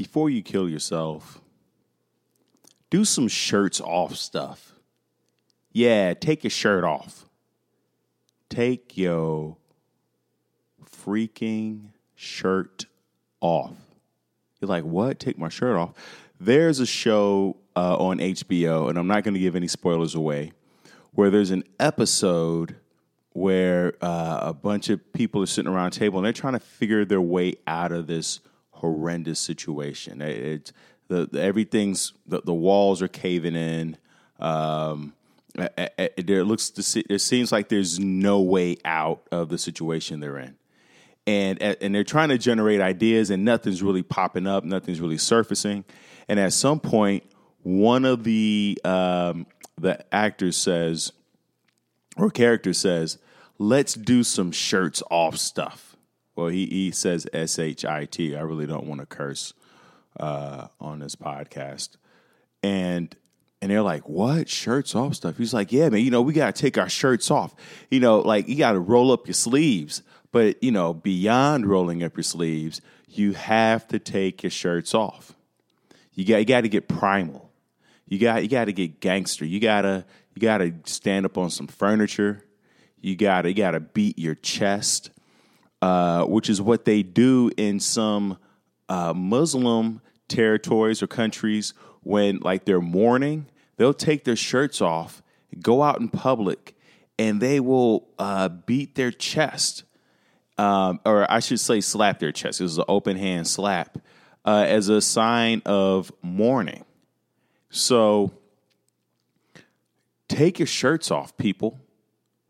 before you kill yourself, do some shirts off stuff. Yeah, take your shirt off. Take your freaking shirt off. You're like, what? Take my shirt off. There's a show uh, on HBO, and I'm not going to give any spoilers away, where there's an episode where uh, a bunch of people are sitting around a table and they're trying to figure their way out of this horrendous situation. It, it's the, the, everything's the, the walls are caving in. Um, there looks to it seems like there's no way out of the situation they're in and and they're trying to generate ideas and nothing's really popping up nothing's really surfacing and at some point one of the um, the actors says or character says let's do some shirts off stuff well he, he says s-h-i-t i really don't want to curse uh, on this podcast and and they're like, "What shirts off stuff?" He's like, "Yeah, man. You know, we gotta take our shirts off. You know, like you gotta roll up your sleeves. But you know, beyond rolling up your sleeves, you have to take your shirts off. You got you got to get primal. You got you got to get gangster. You gotta you gotta stand up on some furniture. You gotta you gotta beat your chest, uh, which is what they do in some uh, Muslim territories or countries when like they're mourning, they'll take their shirts off, go out in public, and they will uh, beat their chest, um, or I should say, slap their chest. It was an open hand slap uh, as a sign of mourning. So take your shirts off, people,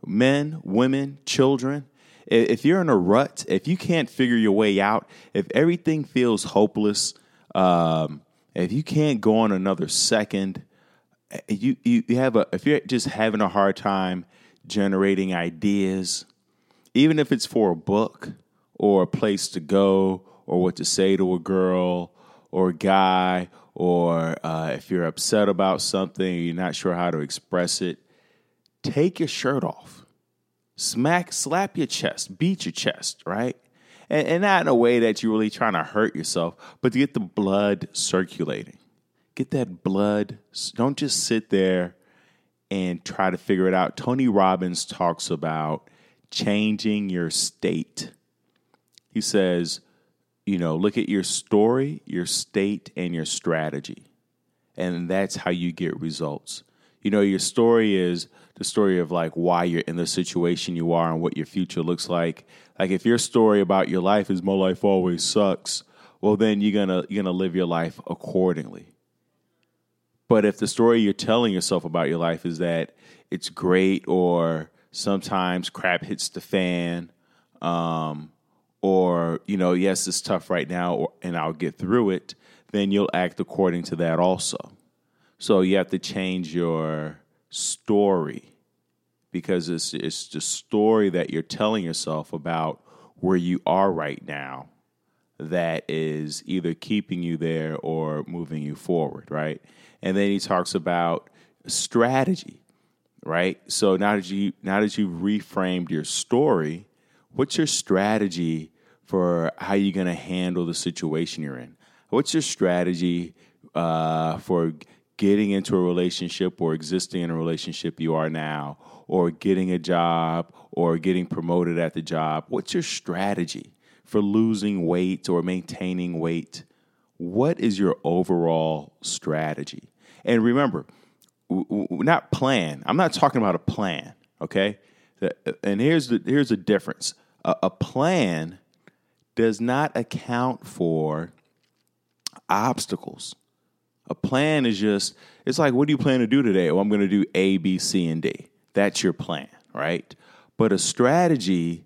men, women, children. If you're in a rut, if you can't figure your way out, if everything feels hopeless, um, if you can't go on another second, eh, you, you, you have a if you're just having a hard time generating ideas, even if it's for a book or a place to go or what to say to a girl or a guy, or uh, if you're upset about something, you're not sure how to express it, take your shirt off. Smack, slap your chest, beat your chest, right? and, and not in a way that you're really trying to hurt yourself, but to get the blood circulating. Get that blood. Don't just sit there and try to figure it out. Tony Robbins talks about changing your state. He says, you know, look at your story, your state, and your strategy. And that's how you get results. You know, your story is the story of like why you're in the situation you are and what your future looks like. Like if your story about your life is my life always sucks, well then you're gonna you're gonna live your life accordingly. But if the story you're telling yourself about your life is that it's great or sometimes crap hits the fan, um, or you know, yes, it's tough right now, or, and I'll get through it, then you'll act according to that also. So you have to change your story because it's it's the story that you're telling yourself about where you are right now that is either keeping you there or moving you forward, right? And then he talks about strategy, right? So now that you now that you've reframed your story, what's your strategy for how you're going to handle the situation you're in? What's your strategy uh, for getting into a relationship or existing in a relationship you are now, or getting a job or getting promoted at the job? What's your strategy for losing weight or maintaining weight? What is your overall strategy? And remember, not plan. I'm not talking about a plan, okay? And here's the here's the difference. A, a plan does not account for obstacles. A plan is just, it's like, what do you plan to do today? Well, I'm going to do A, B, C, and D. That's your plan, right? But a strategy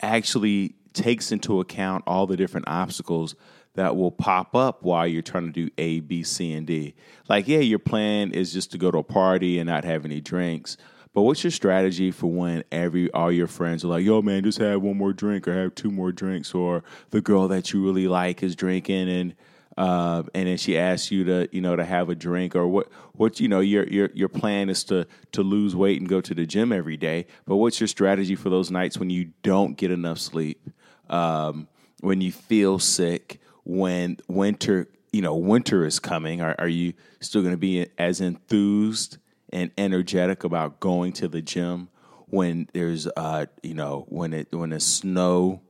actually takes into account all the different obstacles that will pop up while you're trying to do A, B, C, and D. Like, yeah, your plan is just to go to a party and not have any drinks. But what's your strategy for when every all your friends are like, "Yo, man, just have one more drink or have two more drinks," or the girl that you really like is drinking and uh, and then she asks you to you know to have a drink or what what you know your your your plan is to to lose weight and go to the gym every day but what's your strategy for those nights when you don't get enough sleep um, when you feel sick when winter, you know, winter is coming? Are, are you still going to be as enthused and energetic about going to the gym when there's, uh, you know, when it when it's snow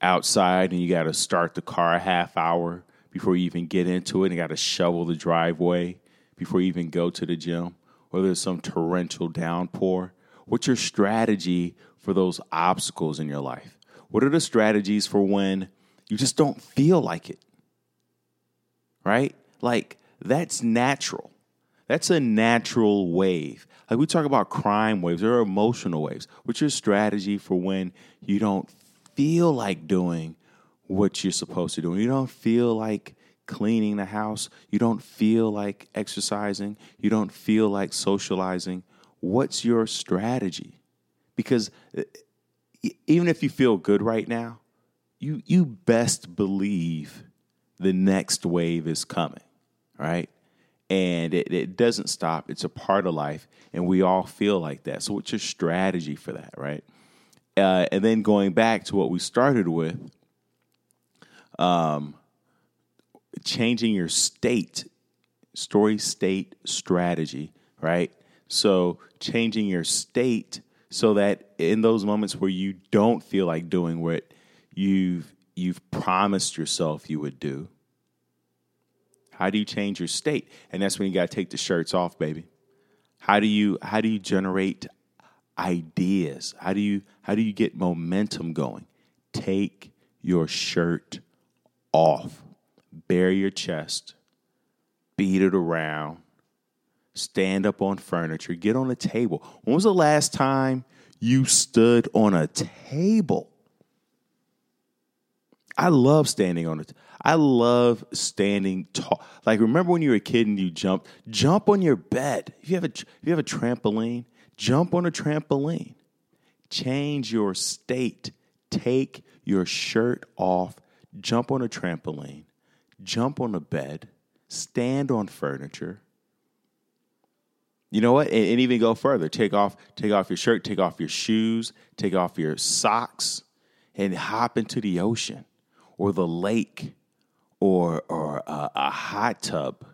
outside and you got to start the car a half hour before you even get into it and got to shovel the driveway before you even go to the gym? Or there's some torrential downpour? What's your strategy for those obstacles in your life? What are the strategies for when you just don't feel like it? Right? Like that's natural. That's a natural wave. Like we talk about crime waves, are emotional waves. What's your strategy for when you don't feel like doing what you're supposed to do? You don't feel like cleaning the house. You don't feel like exercising. You don't feel like socializing. What's your strategy? Because uh, even if you feel good right now, you you best believe the next wave is coming, right? And it, it doesn't stop. It's a part of life, and we all feel like that. So, what's your strategy for that, right? Uh, and then going back to what we started with, um, changing your state, story, state, strategy, right? So, changing your state so that in those moments where you don't feel like doing what you've you've promised yourself you would do how do you change your state? And that's when you got to take the shirts off baby. How do you how do you generate ideas? How do you how do you get momentum going? Take your shirt off bare your chest beat it around stand up on furniture, get on a table. When was the last time you stood on a table? I love standing on it. I love standing tall. Like remember when you were a kid and you jumped? Jump on your bed. If you have a if you have a trampoline, jump on a trampoline. Change your state. Take your shirt off. Jump on a trampoline. Jump on a bed. Stand on furniture you know what? And, and, even go further. Take off, take off your shirt, take off your shoes, take off your socks, and hop into the ocean or the lake or or a, a hot tub.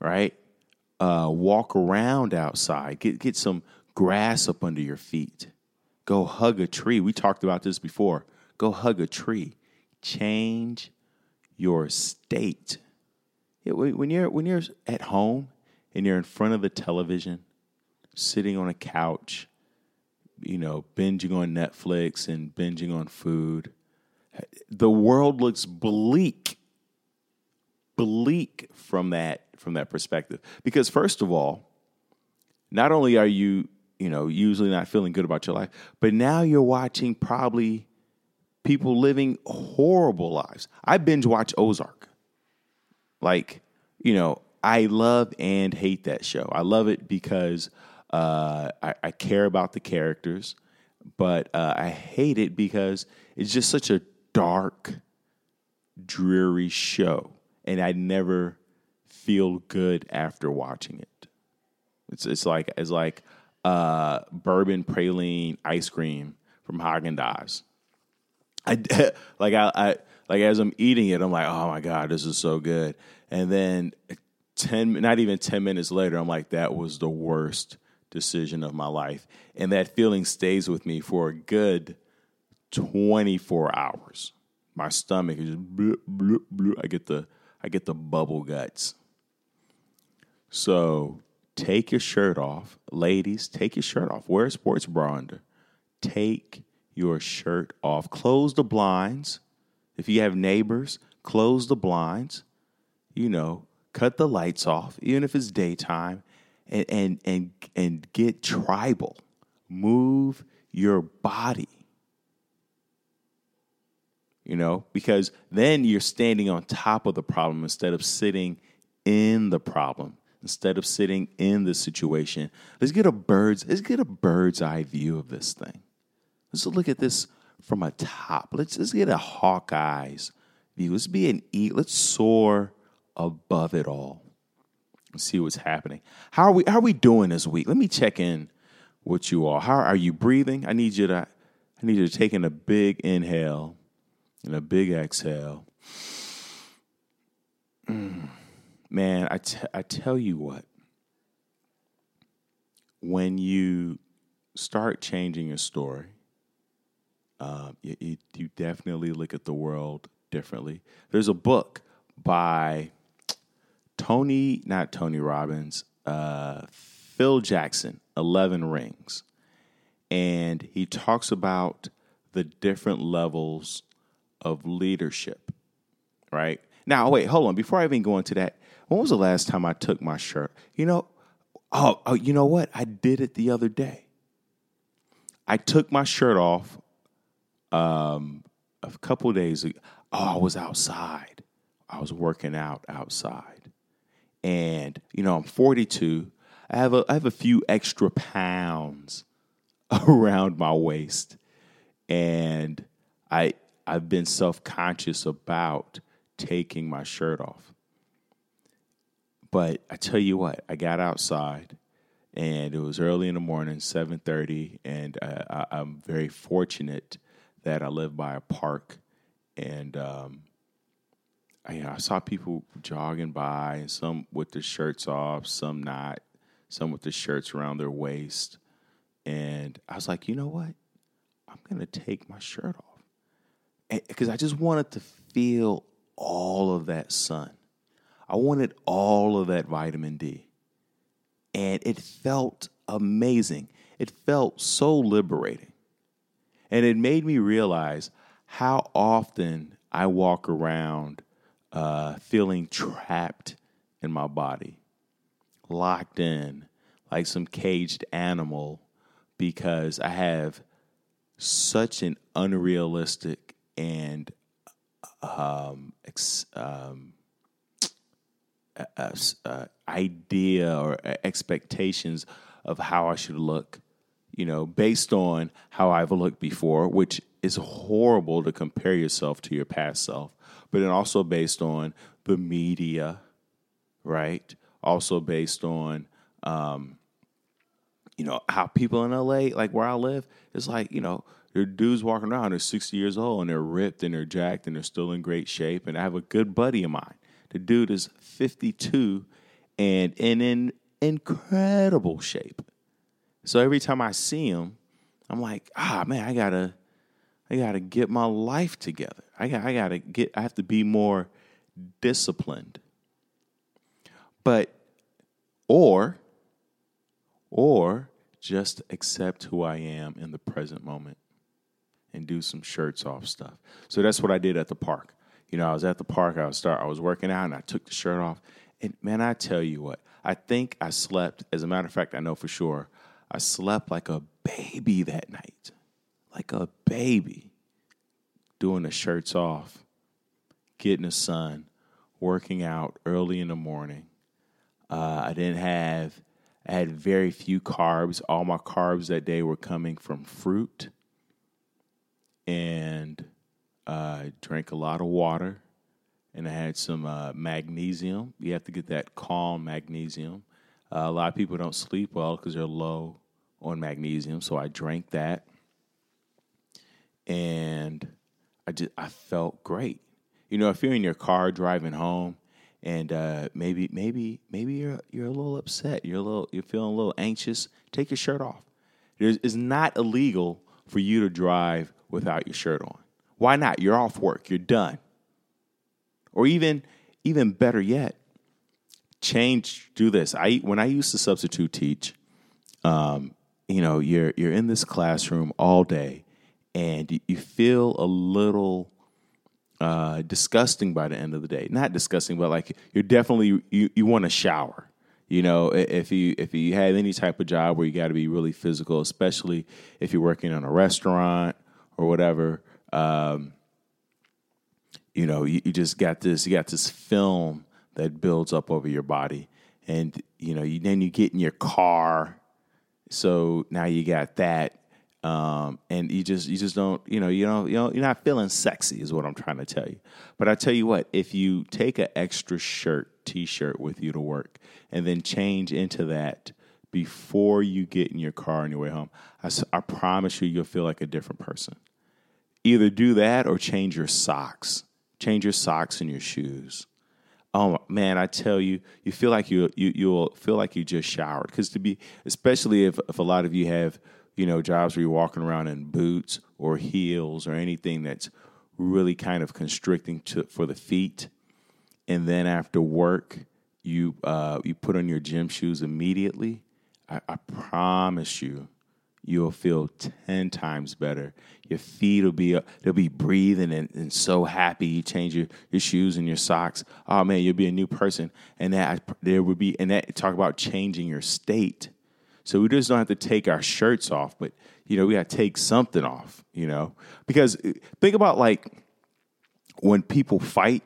Right? Uh, walk around outside. Get get some grass up under your feet. Go hug a tree. We talked about this before. Go hug a tree. Change your state. When you're when you're at home and you're in front of the television, sitting on a couch, you know, binging on Netflix and binging on food, the world looks bleak. Bleak from that from that perspective. Because first of all, not only are you, you know, usually not feeling good about your life, but now you're watching probably people living horrible lives. I binge watch Ozark. Like, you know, I love and hate that show. I love it because uh, I, I, care about the characters, but uh, I hate it because it's just such a dark, dreary show, and I never feel good after watching it. It's it's like it's like uh, bourbon praline ice cream from Haagen Dazs. I like I, I like as I'm eating it, I'm like, oh my god, this is so good. And then 10 not even 10 minutes later i'm like that was the worst decision of my life. And that feeling stays with me for a good 24 hours. My stomach is just bloop, bloop, bloop. i get the i get the bubble guts. So take your shirt off. Ladies take your shirt off. Wear a sports bra under. Take your shirt off close the blinds if you have neighbors close the blinds you know cut the lights off, even if it's daytime, and and and, and get tribal. Move your body. You know, because then you're standing on top of the problem instead of sitting in the problem, instead of sitting in the situation. Let's get a bird's let's get a bird's eye view of this thing. Let's look at this from a top. Let's let's get a Hawkeye's view. Let's be an e. Let's soar above it all. And see what's happening. How are we how are we doing this week? Let me check in with you all. How are you breathing? I need you to I need you to take in a big inhale and a big exhale. Mm. Man, I, t- I tell you what, when you start changing your story, um, you, you, definitely look at the world differently. There's a book by Tony, not Tony Robbins, uh, Phil Jackson, 11 Rings. And he talks about the different levels of leadership, right? Now, wait, hold on. Before I even go into that, when was the last time I took my shirt? You know, oh, oh you know what? I did it the other day. I took my shirt off um, a couple days ago. Oh, I was outside. I was working out outside. And, you know, I'm 42. I have a, I have a few extra pounds around my waist. And I, I've been self conscious about taking my shirt off. But I tell you what, I got outside and it was early in the morning, 7:30, and uh, I, am very fortunate that I live by a park, and um, I, you know, I saw people jogging by, and some with their shirts off, some not, some with their shirts around their waist, and I was like, you know what, I'm gonna take my shirt off, because I just wanted to feel all of that sun. I wanted all of that vitamin D. And it felt amazing. It felt so liberating. And it made me realize how often I walk around uh, feeling trapped in my body, locked in like some caged animal because I have such an unrealistic and um, ex, um, uh, idea or expectations of how I should look, you know, based on how I've looked before, which is horrible to compare yourself to your past self, but then also based on the media, right? Also based on, um, you know, how people in LA, like where I live, it's like, you know, there are dudes walking around, they're 60 years old and they're ripped and they're jacked and they're still in great shape. And I have a good buddy of mine. The dude is 52 and, and in incredible shape. So every time I see him, I'm like, ah, man, I gotta, I gotta get my life together. I got, I gotta get. I have to be more disciplined. But, or, or just accept who I am in the present moment and do some shirts off stuff. So that's what I did at the park. You know, I was at the park, I was start I was working out and I took the shirt off. And man, I tell you what, I think I slept, as a matter of fact, I know for sure, I slept like a baby that night. Like a baby. Doing the shirts off, getting the sun, working out early in the morning. Uh, I didn't have I had very few carbs. All my carbs that day were coming from fruit and uh, drank a lot of water. And I had some uh, magnesium. You have to get that calm magnesium. Uh, a lot of people don't sleep well because they're low on magnesium, so I drank that, and I just I felt great. You know, if you're in your car driving home, and uh, maybe maybe maybe you're you're a little upset, you're a little you're feeling a little anxious, take your shirt off. There's, it's not illegal for you to drive without your shirt on. Why not? You're off work, you're done. Or even even better yet, change do this. I when I used to substitute teach, um, you know, you're you're in this classroom all day and you, feel a little uh, disgusting by the end of the day. Not disgusting, but like you're definitely you, you want to shower. You know, if you if you have any type of job where you got to be really physical, especially if you're working in a restaurant or whatever, um, you know, you, you, just got this, you got this film that builds up over your body, and you know, you, then you get in your car, so now you got that, um, and you just you just don't, you know, you know, you know, you're not feeling sexy, is what I'm trying to tell you. But I tell you what, if you take an extra shirt, t-shirt with you to work, and then change into that before you get in your car on your way home, I, I promise you, you'll feel like a different person either do that or change your socks. change your socks and your shoes. Oh man, I tell you, you feel like you you you'll feel like you just showered because to be, especially if if a lot of you have you know jobs where you're walking around in boots or heels or anything that's really kind of constricting to for the feet, and then after work you uh, you put on your gym shoes immediately. I, I promise you, you'll feel 10 times better. Your feet will be, they'll be breathing and, and so happy. You change your, your shoes and your socks. Oh man, you'll be a new person. And that there would be, and that talk about changing your state. So we just don't have to take our shirts off, but you know, we got to take something off, you know, because uh, think about like when people fight,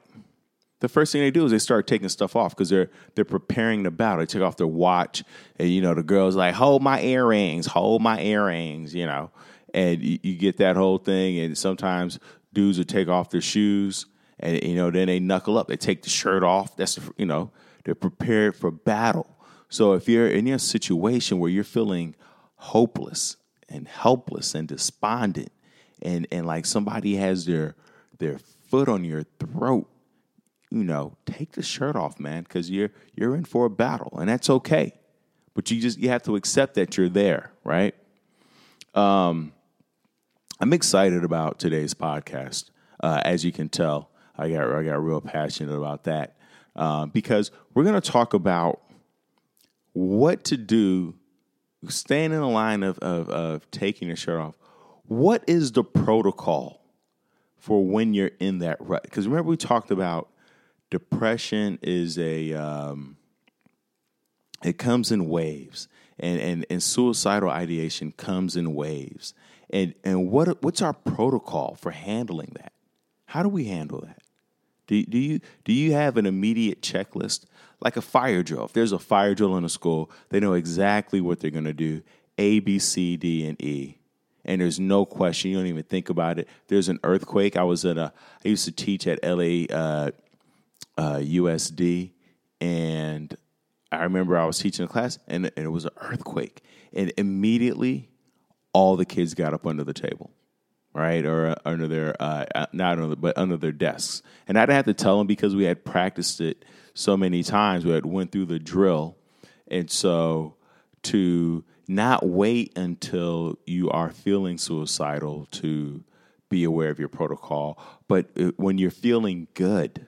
the first thing they do is they start taking stuff off because they're they're preparing the battle. They take off their watch, and you know the girl's like, "Hold my earrings, hold my earrings," you know, and you, you get that whole thing. And sometimes dudes would take off their shoes, and you know then they knuckle up. They take the shirt off. That's you know they're prepared for battle. So if you're in a situation where you're feeling hopeless and helpless and despondent, and and like somebody has their their foot on your throat you know, take the shirt off, man, because you're you're in for a battle, and that's okay. But you just you have to accept that you're there, right? Um, I'm excited about today's podcast. Uh, as you can tell, I got I got real passionate about that uh, because we're going to talk about what to do, staying in the line of, of of taking your shirt off. What is the protocol for when you're in that rut? Because remember we talked about depression is a um, it comes in waves and, and and suicidal ideation comes in waves. And and what what's our protocol for handling that? How do we handle that? Do, do you do you have an immediate checklist? Like a fire drill. If there's a fire drill in a school they know exactly what they're going to do a b c d and e. And there's no question you don't even think about it. There's an earthquake. I was at a i used to teach at la uh, uh, USD, and I remember I was teaching a class, and, and it was an earthquake, and immediately all the kids got up under the table, right, or uh, under their uh, uh, not under, but under their desks, and I didn't have to tell them because we had practiced it so many times. We had went through the drill, and so to not wait until you are feeling suicidal to be aware of your protocol, but uh, when you're feeling good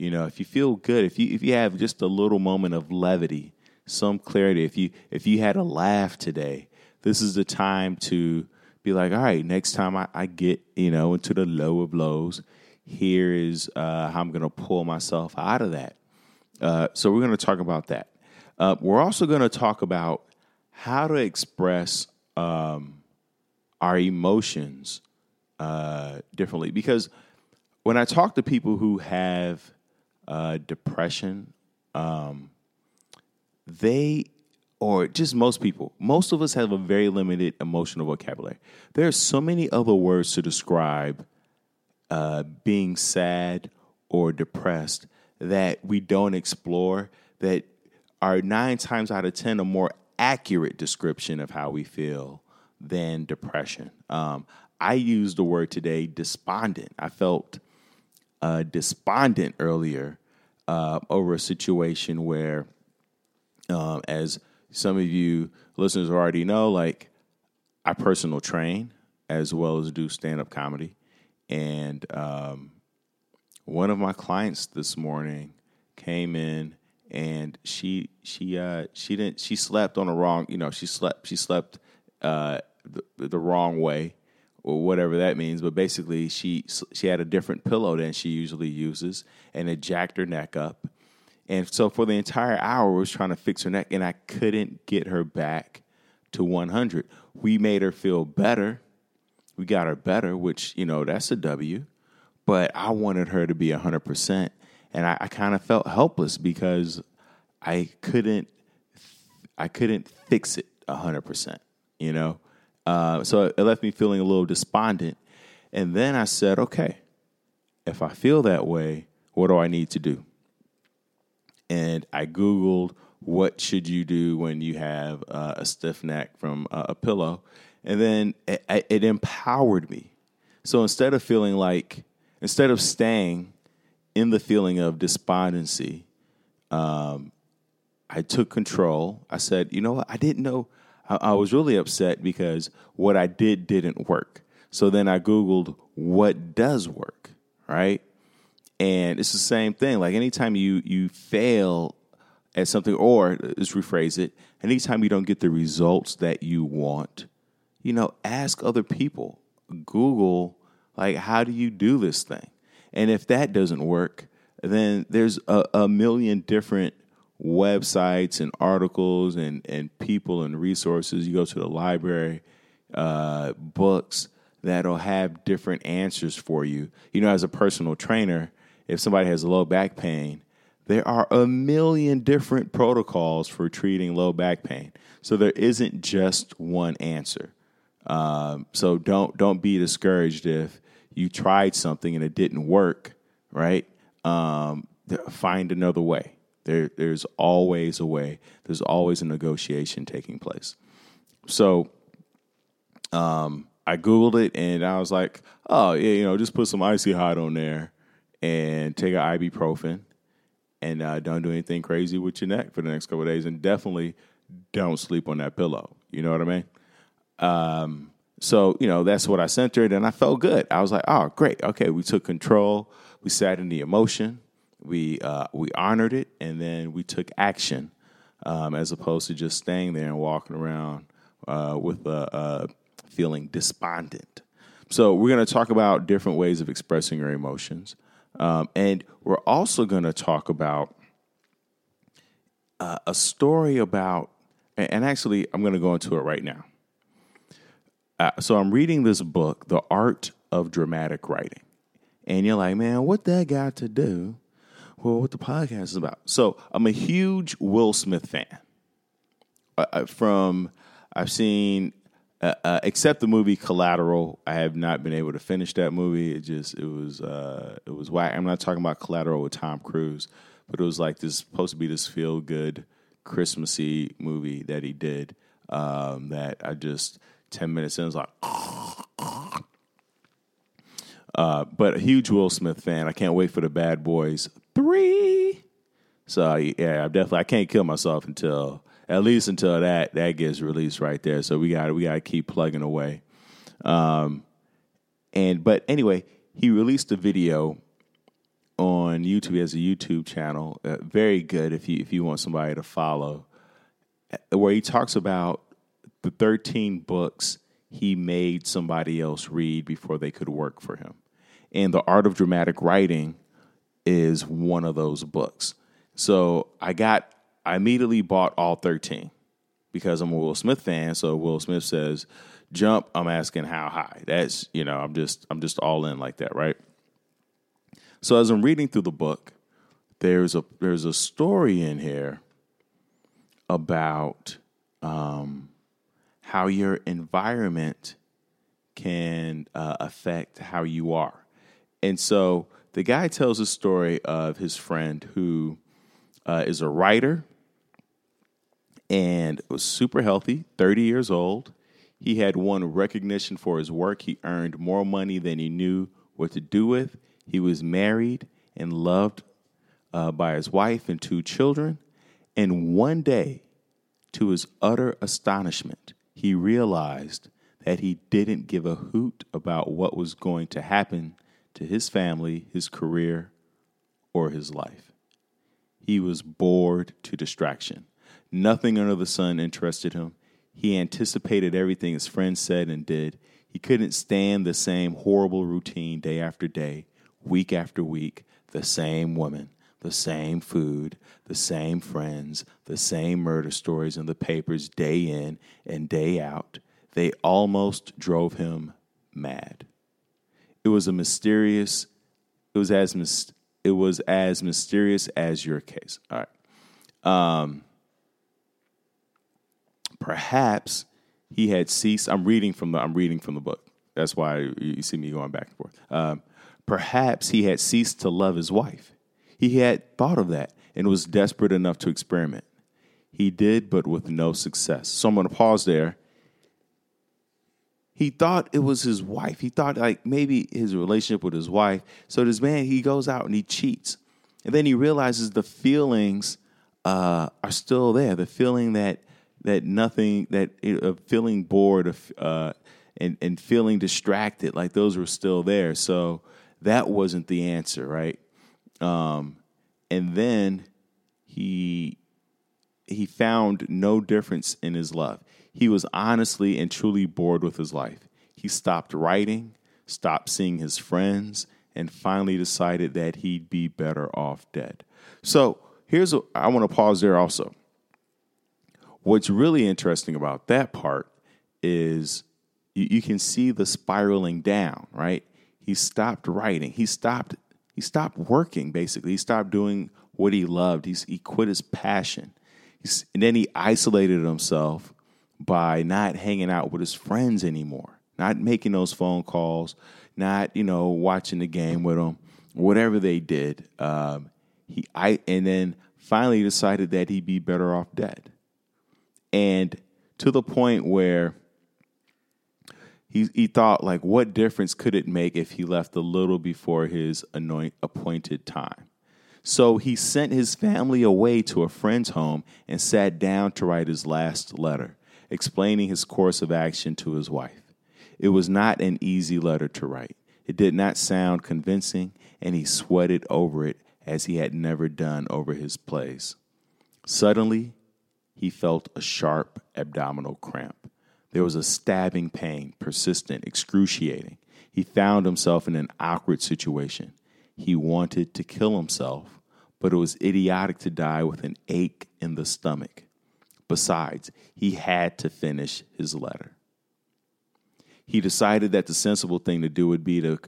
you know, if you feel good, if you if you have just a little moment of levity, some clarity, if you if you had a laugh today, this is the time to be like, all right, next time I, I get, you know, into the low of lows, here is uh, how I'm going to pull myself out of that. Uh, so we're going to talk about that. Uh, we're also going to talk about how to express um, our emotions uh, differently. Because when I talk to people who have uh, depression, um, they or just most people, most of us have a very limited emotional vocabulary. There are so many other words to describe uh, being sad or depressed that we don't explore that are nine times out of ten a more accurate description of how we feel than depression. Um, I used the word today despondent. I felt uh, despondent earlier uh, over a situation where, um, as some of you listeners already know, like I personal train as well as do stand up comedy. And um, one of my clients this morning came in and she she uh, she didn't she slept on the wrong you know she slept she slept uh, the, the wrong way or whatever that means. But basically, she she had a different pillow than she usually uses, and it jacked her neck up. And so for the entire hour, I was trying to fix her neck, and I couldn't get her back to 100. We made her feel better. We got her better, which you know that's a W. But I wanted her to be 100%, and I, I kind of felt helpless because I couldn't I couldn't fix it 100%. You know, uh, so it left me feeling a little despondent. And then I said, okay, if I feel that way, what do I need to do? And I Googled what should you do when you have uh, a stiff neck from uh, a pillow. And then it, it empowered me. So instead of feeling like instead of staying in the feeling of despondency, um, I took control. I said, you know what? I didn't know. I, was really upset because what I did didn't work. So then I Googled what does work, right? And it's the same thing. Like anytime you you fail at something, or let's rephrase it, anytime you don't get the results that you want, you know, ask other people. Google, like, how do you do this thing? And if that doesn't work, then there's a, a million different websites and articles and, and people and resources. You go to the library, uh, books that'll have different answers for you. You know, as a personal trainer, if somebody has low back pain, there are a million different protocols for treating low back pain. So there isn't just one answer. Um, so don't don't be discouraged if you tried something and it didn't work. Right? Um, find another way. There, there's always a way. There's always a negotiation taking place. So, um, I googled it and I was like, oh yeah, you know, just put some icy hot on there and take an ibuprofen and uh, don't do anything crazy with your neck for the next couple days, and definitely don't sleep on that pillow. You know what I mean? Um, so you know that's what I centered, and I felt good. I was like, oh, great, okay, we took control. We sat in the emotion. We uh, we honored it, and then we took action, um, as opposed to just staying there and walking around uh, with a, a feeling despondent. So we're going to talk about different ways of expressing your emotions. Um, and we're also going to talk about uh, a story about, and actually, I'm going to go into it right now. Uh, so I'm reading this book, The Art of Dramatic Writing. And you're like, man, what that got to do well, what the podcast is about? So I'm a huge Will Smith fan. From I've seen uh, uh, except the movie Collateral, I have not been able to finish that movie. It just it was uh, it was whack. I'm not talking about Collateral with Tom Cruise, but it was like this supposed to be this feel good Christmassy movie that he did. Um, that I just ten minutes in was like. Uh, but a huge Will Smith fan. I can't wait for the Bad Boys Three. So yeah, I definitely I can't kill myself until at least until that that gets released right there. So we got we got to keep plugging away. Um, and but anyway, he released a video on YouTube as a YouTube channel. Uh, very good if you if you want somebody to follow, uh, where he talks about the thirteen books he made somebody else read before they could work for him, and the art of dramatic writing is one of those books. So I got I immediately bought all 13 because I'm a Will Smith fan. So Will Smith says, jump, I'm asking how high. That's, you know, I'm just I'm just all in like that, right? So as I'm reading through the book, there's a there's a story in here about um, how your environment can uh, affect how you are. And so the guy tells a story of his friend who uh, is a writer and was super healthy, 30 years old. He had won recognition for his work. He earned more money than he knew what to do with. He was married and loved uh, by his wife and two children. And one day, to his utter astonishment, he realized that he didn't give a hoot about what was going to happen to his family, his career, or his life. He was bored to distraction. Nothing under the sun interested him. He anticipated everything his friends said and did. He couldn't stand the same horrible routine day after day, week after week, the same woman, the same food, the same friends, the same murder stories in the papers day in and day out. They almost drove him mad. It was a mysterious, it was as it was as mysterious as your case. All right. Um, perhaps he had ceased. I'm reading from the. I'm reading from the book. That's why you see me going back and forth. Um, perhaps he had ceased to love his wife. He had thought of that and was desperate enough to experiment. He did, but with no success. So I'm going to pause there. He thought it was his wife. He thought like maybe his relationship with his wife. So this man, he goes out and he cheats. And then he realizes the feelings uh, are still there. The feeling that that nothing that uh, feeling bored uh, and and feeling distracted, like those were still there. So that wasn't the answer, right? Um, and then he he found no difference in his love. He was honestly and truly bored with his life. He stopped writing, stopped seeing his friends, and finally decided that he'd be better off dead. So here's a, I want to pause there also. What's really interesting about that part is you, you can see the spiraling down, right? He stopped writing. He stopped he stopped working basically. He stopped doing what he loved. He's, he quit his passion. He's, and then he isolated himself by not hanging out with his friends anymore, not making those phone calls, not you know watching the game with them, whatever they did. Um, he I and then finally decided that he'd be better off dead, and to the point where he he thought like, what difference could it make if he left a little before his anoint, appointed time? So he sent his family away to a friend's home and sat down to write his last letter, explaining his course of action to his wife. It was not an easy letter to write. It did not sound convincing, and he sweated over it as he had never done over his plays. Suddenly, he felt a sharp abdominal cramp. There was a stabbing pain, persistent, excruciating. He found himself in an awkward situation. He wanted to kill himself, but it was idiotic to die with an ache in the stomach. Besides, he had to finish his letter. He decided that the sensible thing to do would be to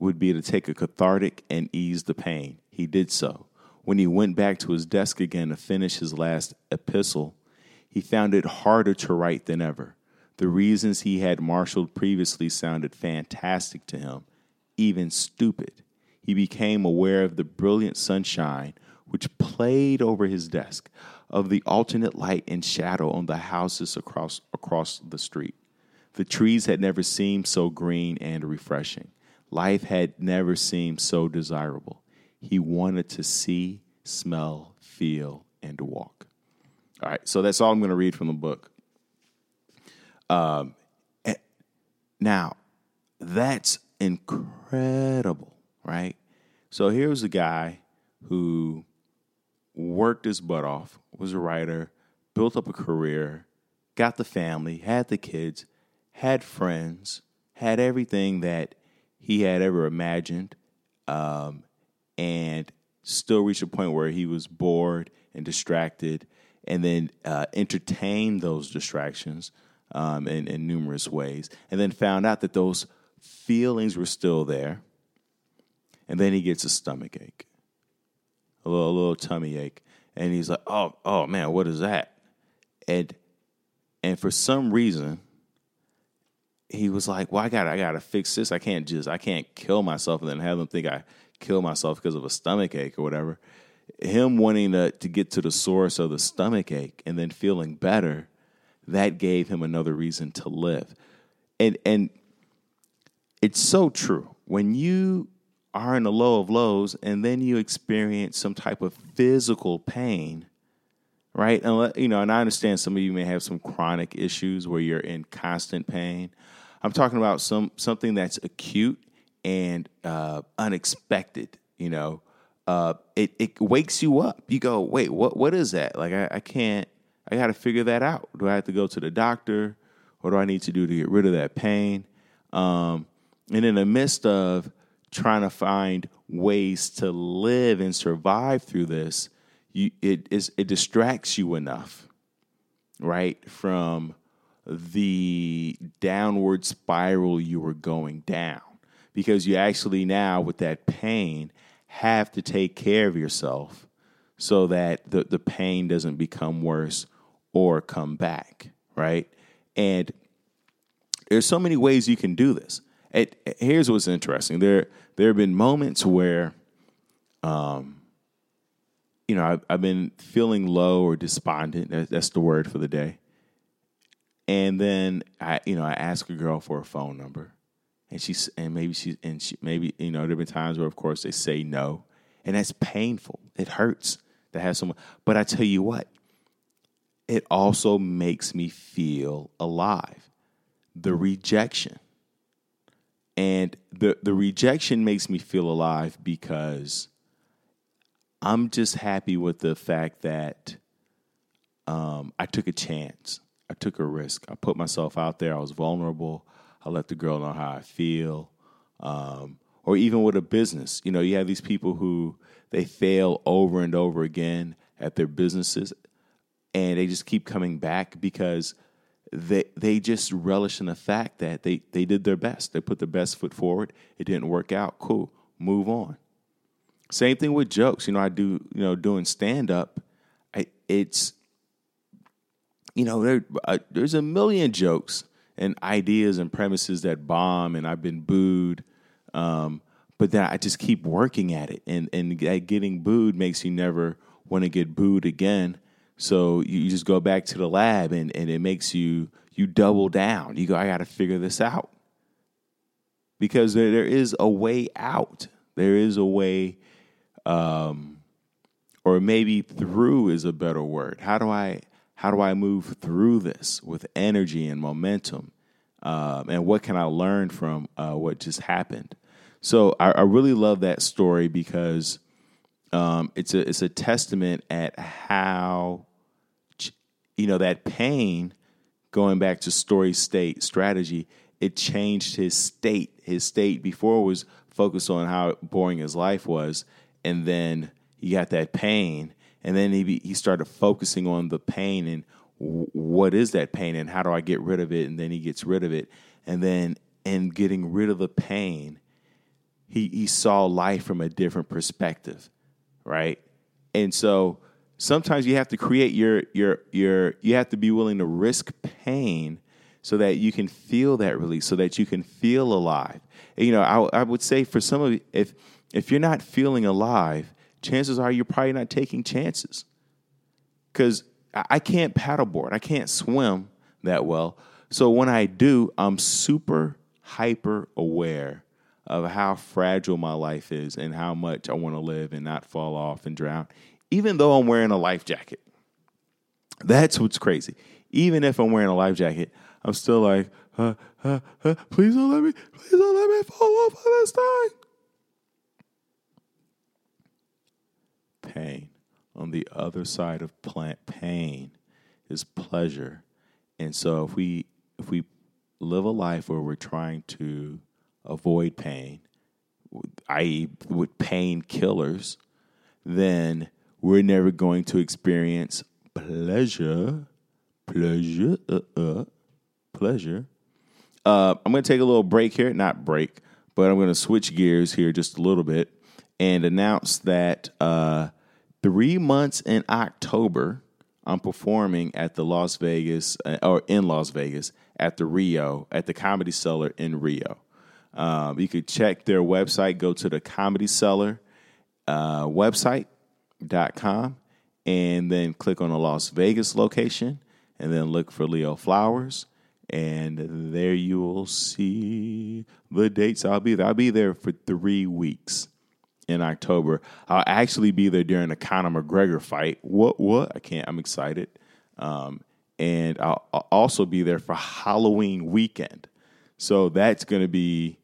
would be to take a cathartic and ease the pain. He did so. When he went back to his desk again to finish his last epistle, he found it harder to write than ever. The reasons he had marshaled previously sounded fantastic to him, even stupid. He became aware of the brilliant sunshine which played over his desk, of the alternate light and shadow on the houses across, across the street. The trees had never seemed so green and refreshing. Life had never seemed so desirable. He wanted to see, smell, feel, and walk. All right, so that's all I'm going to read from the book. Um, eh, now, that's incredible, right? So here's a guy who worked his butt off, was a writer, built up a career, got the family, had the kids, had friends, had everything that he had ever imagined, um, and still reached a point where he was bored and distracted, and then uh, entertained those distractions um, in, in numerous ways, and then found out that those feelings were still there. And then he gets a stomach ache, a little, a little tummy ache, and he's like, "Oh, oh man, what is that?" And and for some reason, he was like, "Well, I got, I got to fix this. I can't just, I can't kill myself and then have them think I kill myself because of a stomach ache or whatever." Him wanting to to get to the source of the stomach ache and then feeling better that gave him another reason to live. And and it's so true. When you are in the low of lows and then you experience some type of physical pain, right? And you know, and I understand some of you may have some chronic issues where you're in constant pain. I'm talking about some something that's acute and uh, unexpected. You know, uh, it it wakes you up. You go, wait, what what is that? Like I, I can't I got to figure that out. Do I have to go to the doctor? What do I need to do to get rid of that pain? Um, and in the midst of trying to find ways to live and survive through this, you, it, it distracts you enough, right, from the downward spiral you were going down. Because you actually now, with that pain, have to take care of yourself so that the, the pain doesn't become worse or come back, right? And there's so many ways you can do this. It, here's what's interesting. There there have been moments where um you know, I've, I've been feeling low or despondent. That's the word for the day. And then I, you know, I ask a girl for a phone number, and she's and maybe she's and she maybe you know there've been times where of course they say no, and that's painful. It hurts to have someone. But I tell you what, it also makes me feel alive. The rejection. And the, the rejection makes me feel alive because I'm just happy with the fact that um, I took a chance. I took a risk. I put myself out there. I was vulnerable. I let the girl know how I feel. Um, or even with a business, you know, you have these people who they fail over and over again at their businesses and they just keep coming back because they they just relish in the fact that they they did their best. They put their best foot forward. It didn't work out. Cool. Move on. Same thing with jokes. You know, I do, you know, doing stand up. It's you know, there, uh, there's a million jokes and ideas and premises that bomb, and I've been booed. Um, but then I just keep working at it, and and getting booed makes you never want to get booed again. So you, just go back to the lab, and and it makes you you double down. You go, I got to figure this out because there there is a way out. There is a way, um, or maybe through is a better word. How do I how do I move through this with energy and momentum? Um, and what can I learn from uh, what just happened? So I, I, really love that story because um, it's a it's a testament at how you know that pain. Going back to story state strategy, it changed his state. His state before was focused on how boring his life was, and then he got that pain, and then he he started focusing on the pain and what is that pain and how do I get rid of it, and then he gets rid of it, and then in getting rid of the pain, he he saw life from a different perspective, right? And so sometimes you have to create your your your you have to be willing to risk pain so that you can feel that release, so that you can feel alive. And, you know, I, I would say for some of you, if if you're not feeling alive, chances are you're probably not taking chances. Because I can't paddleboard, I can't swim that well. So when I do, I'm super hyper aware of how fragile my life is and how much I want to live and not fall off and drown, even though I'm wearing a life jacket. That's what's crazy. Even if I'm wearing a life jacket, I'm still like, uh, uh, uh, please don't let me, please don't let me fall off of this thing. pain. On the other side of plant pain is pleasure. And so if we if we live a life where we're trying to avoid pain, i.e., with painkillers, then we're never going to experience pleasure, pleasure, uh, uh, pleasure. Uh, I'm going to take a little break here, not break, but I'm going to switch gears here just a little bit and announce that uh, three months in October, I'm performing at the Las Vegas uh, or in Las Vegas at the Rio at the Comedy Cellar in Rio. Um, you could check their website. Go to the Comedy Cellar uh, website.com and then click on the Las Vegas location and then look for Leo Flowers. And there you will see the dates I'll be there. I'll be there for three weeks in October. I'll actually be there during the Conor McGregor fight. What? What? I can't. I'm excited. Um, and I'll, I'll, also be there for Halloween weekend. So that's going to be,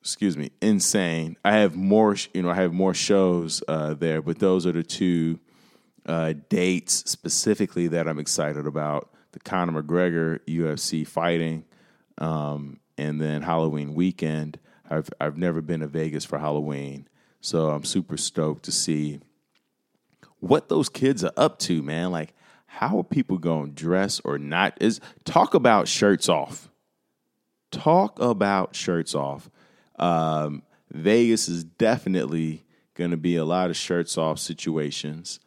excuse me, insane. I have more. You know, I have more shows uh, there, but those are the two uh, dates specifically that I'm excited about: the Conor McGregor UFC fighting, um, and then Halloween weekend. I've I've never been to Vegas for Halloween, so I'm super stoked to see what those kids are up to, man. Like, how are people going to dress or not? Is talk about shirts off. Talk about shirts off. Um, Vegas is definitely going to be a lot of shirts off situations,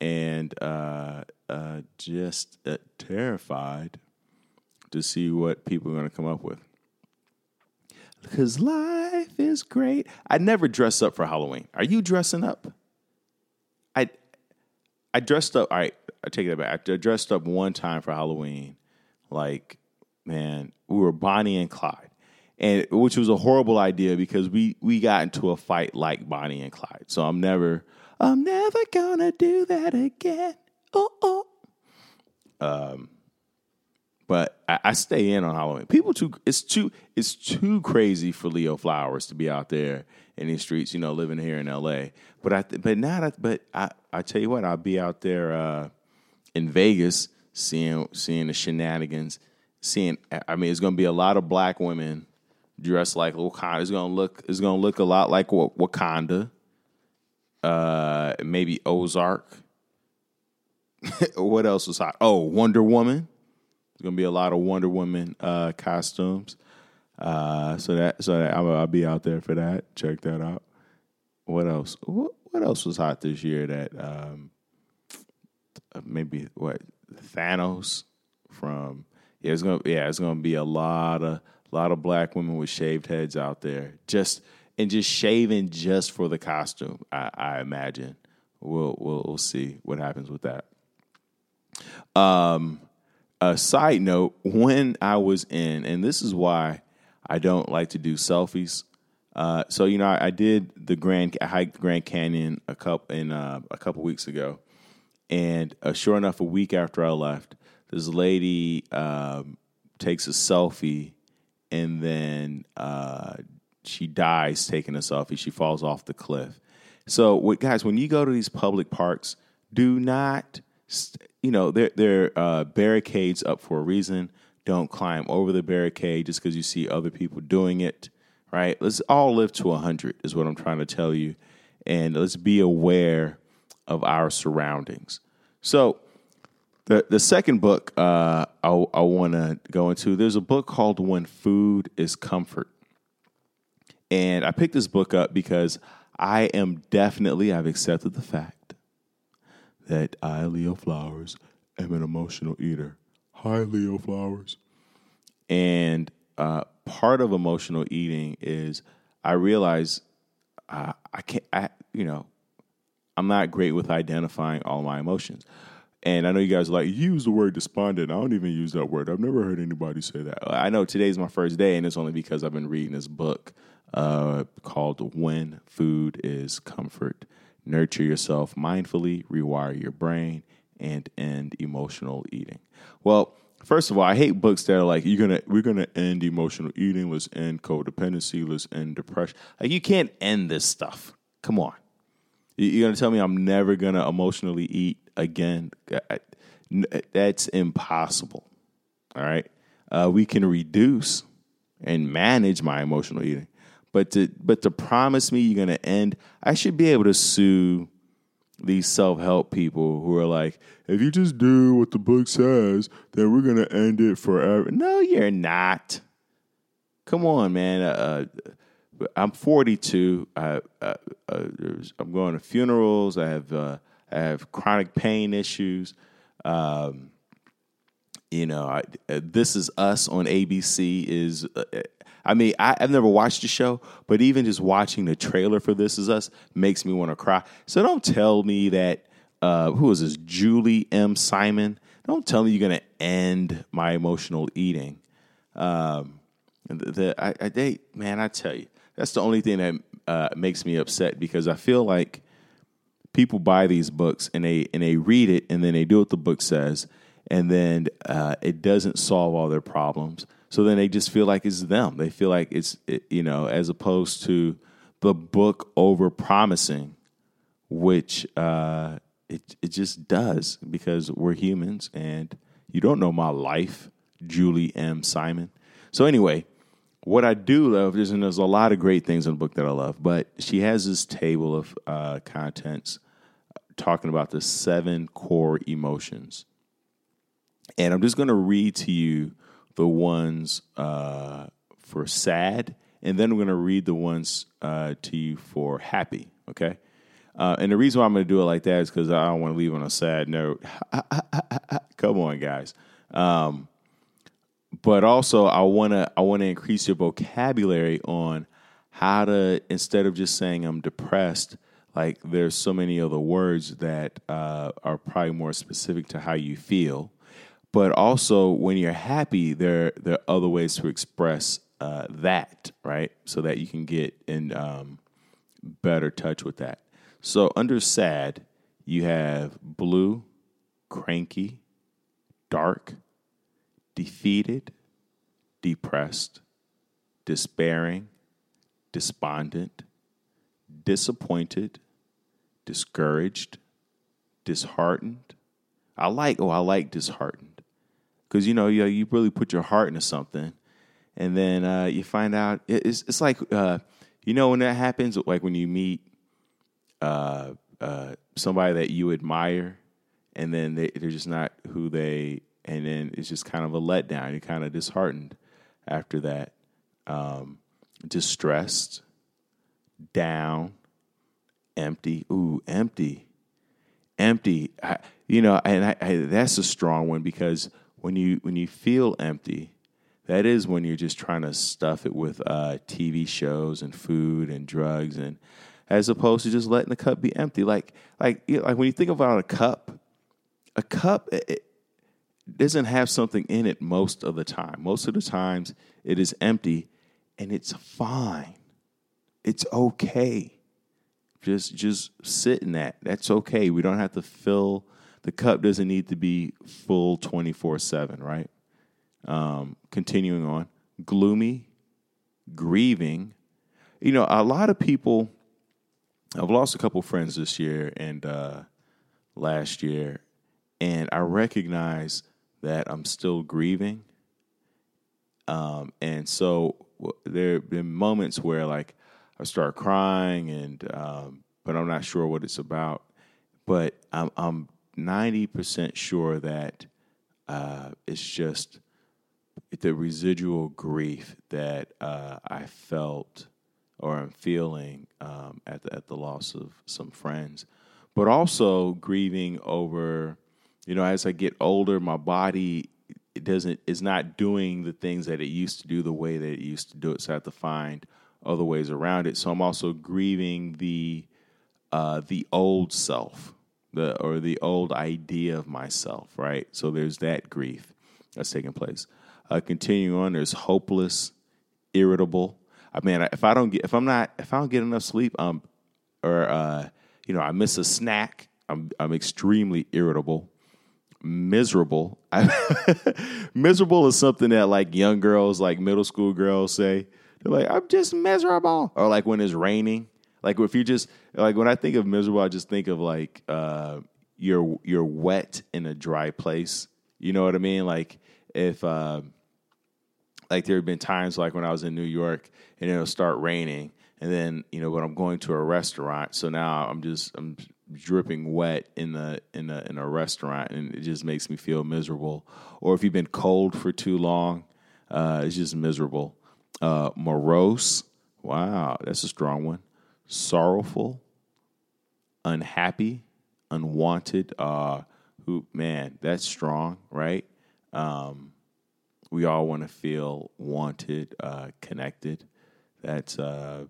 and uh, uh, just uh, terrified to see what people are going to come up with. Because life is great. I never dress up for Halloween. Are you dressing up? I I dressed up. All right. I take that back. I dressed up one time for Halloween. Like, man, we were Bonnie and Clyde, and which was a horrible idea because we we got into a fight like Bonnie and Clyde. So I'm never, I'm never gonna do that again. Oh oh. Um, but I, I stay in on Halloween. People too, it's too, it's too crazy for Leo Flowers to be out there in these streets. You know, living here in L.A. But I, but now, but I, I tell you what, I'll be out there uh, in Vegas seeing seeing the shenanigans. Seeing, I mean, it's going to be a lot of black women dressed like Wakanda. It's to look, it's to look a lot like Wakanda. Uh, maybe Ozark. what else was hot? Oh, Wonder Woman. There's gonna be a lot of Wonder Woman uh, costumes. Uh, so that so that I'll, I'll, be out there for that. Check that out. What else? What, what else was hot this year? That um, maybe what Thanos from yeah it's gonna yeah it's gonna be a lot of a lot of black women with shaved heads out there just and just shaving just for the costume. I, I imagine we'll, we'll we'll see what happens with that. Um, a side note: when I was in, and this is why I don't like to do selfies. Uh, so you know, I, I, did the Grand I hiked Grand Canyon a couple in uh, a couple weeks ago, and uh, sure enough, a week after I left, this lady um, takes a selfie, and then uh, she dies taking a selfie. She falls off the cliff. So, what, guys, when you go to these public parks, do not you know, there there are uh, barricades up for a reason. Don't climb over the barricade just because you see other people doing it. Right? Let's all live to hundred is what I'm trying to tell you, and let's be aware of our surroundings. So. The, the second book uh, I, I want to go into, there's a book called When Food is Comfort. And I picked this book up because I am definitely, I've accepted the fact that I, Leo Flowers, am an emotional eater. Hi, Leo Flowers. And uh, part of emotional eating is I realize uh, I can't, I, you know, I'm not great with identifying all my emotions. And I know you guys like, you use the word despondent. I don't even use that word. I've never heard anybody say that. I know today's my first day, and it's only because I've been reading this book uh, called When Food is Comfort nurture yourself mindfully, rewire your brain, and end emotional eating. Well, first of all, I hate books that are like you're gonna we're gonna end emotional eating, let's end codependency, let's end depression. Like you can't end this stuff. Come on, you're gonna tell me I'm never gonna emotionally eat again? That's impossible. All right, uh, we can reduce and manage my emotional eating. But to but to promise me you're gonna end, I should be able to sue these self help people who are like, if you just do what the book says, then we're gonna end it forever. No, you're not. Come on, man. Uh, uh I'm 42. I, uh, uh, I'm going to funerals. I have uh, I have chronic pain issues. Um, you know, I, uh, this is us on ABC is I mean, I, have never watched the show, but even just watching the trailer for This Is Us makes me want to cry. So don't tell me that, uh, who is this, Julie M. Simon? Don't tell me you're going to end my emotional eating. Um, the, the I, I, they, man, I tell you, that's the only thing that uh, makes me upset because I feel like people buy these books and they and they read it and then they do what the book says and then uh, it doesn't solve all their problems so then they just feel like it's them. They feel like it's it, you know, as opposed to the book over promising, which uh, it it just does because we're humans and you don't know my life, Julie M. Simon. So anyway, what I do love is, and there's a lot of great things in the book that I love, but she has this table of uh, contents talking about the seven core emotions. And I'm just going to read to you the ones uh, for sad, and then we're going to read the ones uh, to you for happy. Okay. Uh, and the reason why I'm going to do it like that is because I don't want to leave on a sad note. Come on, guys. Um, but also, I want to I want to increase your vocabulary on how to instead of just saying I'm depressed, like there's so many other words that uh, are probably more specific to how you feel. But also, when you're happy, there there are other ways to express uh, that, right? So that you can get in um, better touch with that. So under sad, you have blue, cranky, dark, defeated, depressed, despairing, despondent, disappointed, discouraged, disheartened. I like, oh, I like disheartened. Because, you know, you, you really put your heart into something and then uh, you find out it's, it's like, uh, you know, when that happens, like when you meet uh, uh somebody that you admire and then they, they're just not who they, and then it's just kind of a letdown. You're kind of disheartened after that, um, distressed, down, empty. Ooh, empty, empty. I, you know, and I, I, that's a strong one because when you when you feel empty, that is when you're just trying to stuff it with uh, TV shows and food and drugs, and as opposed to just letting the cup be empty. Like like like when you think about a cup, a cup. It, doesn't have something in it most of the time. Most of the times it is empty and it's fine. It's okay. Just just sit in that. That's okay. We don't have to fill the cup doesn't need to be full 24/7, right? Um, continuing on, gloomy, grieving. You know, a lot of people I've lost a couple friends this year and uh, last year and I recognize that I'm still grieving. Um, and so there have been moments where like I start crying and um, but I'm not sure what it's about. But I'm I'm ninety percent sure that uh, it's just the residual grief that uh, I felt or I'm feeling um, at the, at the loss of some friends, but also grieving over, you know, as I get older, my body it doesn't is not doing the things that it used to do the way that it used to do it. So I have to find other ways around it. So I'm also grieving the uh, the old self, the or the old idea of myself, right? So there's that grief that's taking place. Uh, continuing on, there's hopeless, irritable. I mean, if I don't get, if I'm not, if I don't get enough sleep, um, or uh, you know, I miss a snack, I'm I'm extremely irritable miserable. miserable is something that like young girls, like middle school girls say. They're like, I'm just miserable. Or like when it's raining. Like if you just like when I think of miserable, I just think of like uh, you're you're wet in a dry place. You know what I mean? Like if uh, like there have been times like when I was in New York and it'll start raining and then you know when I'm going to a restaurant, so now I'm just I'm dripping wet in the in a in a restaurant, and it just makes me feel miserable. Or if you've been cold for too long, uh, it's just miserable. Uh, morose, wow, that's a strong one. Sorrowful, unhappy, unwanted. Uh, who man, that's strong, right? Um, we all want to feel wanted, uh, connected. That's uh,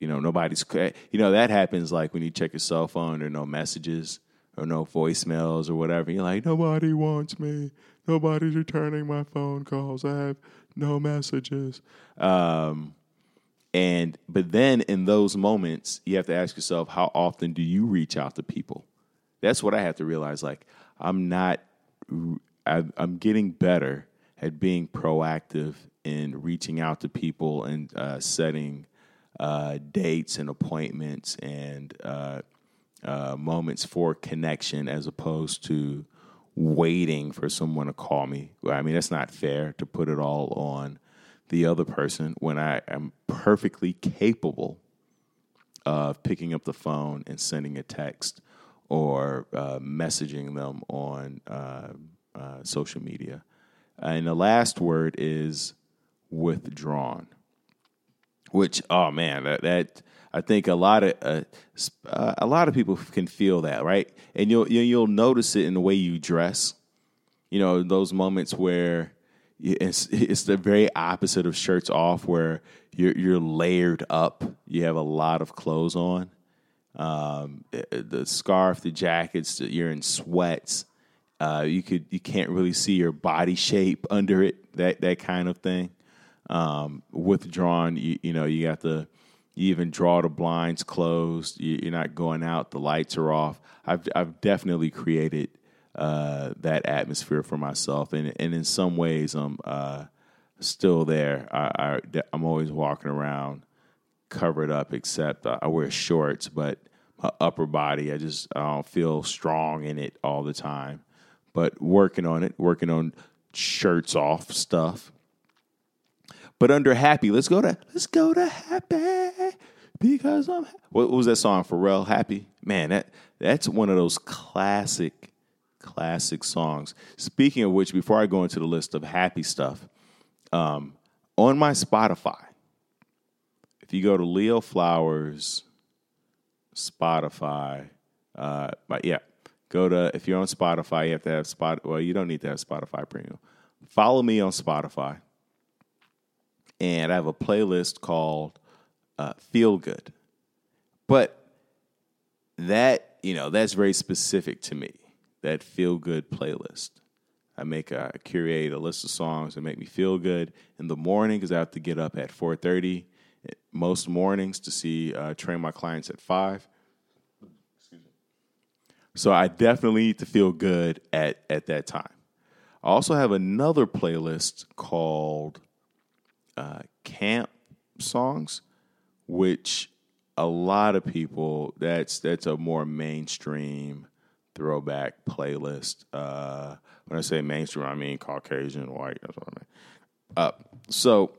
you know, nobody's, you know, that happens like when you check your cell phone, there are no messages or no voicemails or whatever. You're like, nobody wants me. Nobody's returning my phone calls. I have no messages. Um, and, but then in those moments, you have to ask yourself, how often do you reach out to people? That's what I have to realize. Like, I'm not, I'm getting better at being proactive in reaching out to people and uh, setting uh, dates and appointments and uh, uh, moments for connection as opposed to waiting for someone to call me. I mean, that's not fair to put it all on the other person when I am perfectly capable of picking up the phone and sending a text or uh, messaging them on uh, uh, social media. and the last word is withdrawn which oh man, that, that I think a lot of uh, uh, a lot of people can feel that, right? And you'll you'll notice it in the way you dress. You know, those moments where it's it's the very opposite of shirts off, where you're you're layered up. You have a lot of clothes on. um, eh, eh, the scarf, the jackets. You're in sweats. Uh, you could you can't really see your body shape under it. That that kind of thing. Um, withdrawn, you, you know, you got to you even draw the blinds closed. You, are not going out. The lights are off. I've I've definitely created uh, that atmosphere for myself, and and in some ways, I'm uh, still there. I, I am always walking around covered up, except I wear shorts, but my upper body, I just I don't feel strong in it all the time. But working on it, working on shirts off stuff. But under happy, let's go to let's go to happy because I'm. What, was that song? Pharrell, Happy. Man, that that's one of those classic, classic songs. Speaking of which, before I go into the list of happy stuff, um, on my Spotify, if you go to Leo Flowers, Spotify, uh, but yeah, go to if you're on Spotify, you have to have Spot. Well, you don't need to have Spotify Premium. Follow me on Spotify, and I have a playlist called uh, "Feel Good," but that you know that's very specific to me. That feel good playlist. I make a I curate a list of songs that make me feel good in the morning because I have to get up at four thirty most mornings to see uh, train my clients at five. So I definitely need to feel good at at that time. I also have another playlist called uh, Camp Songs, which a lot of people that's that's a more mainstream throwback playlist. Uh, when I say mainstream, I mean Caucasian, white. That's what I mean. Uh, so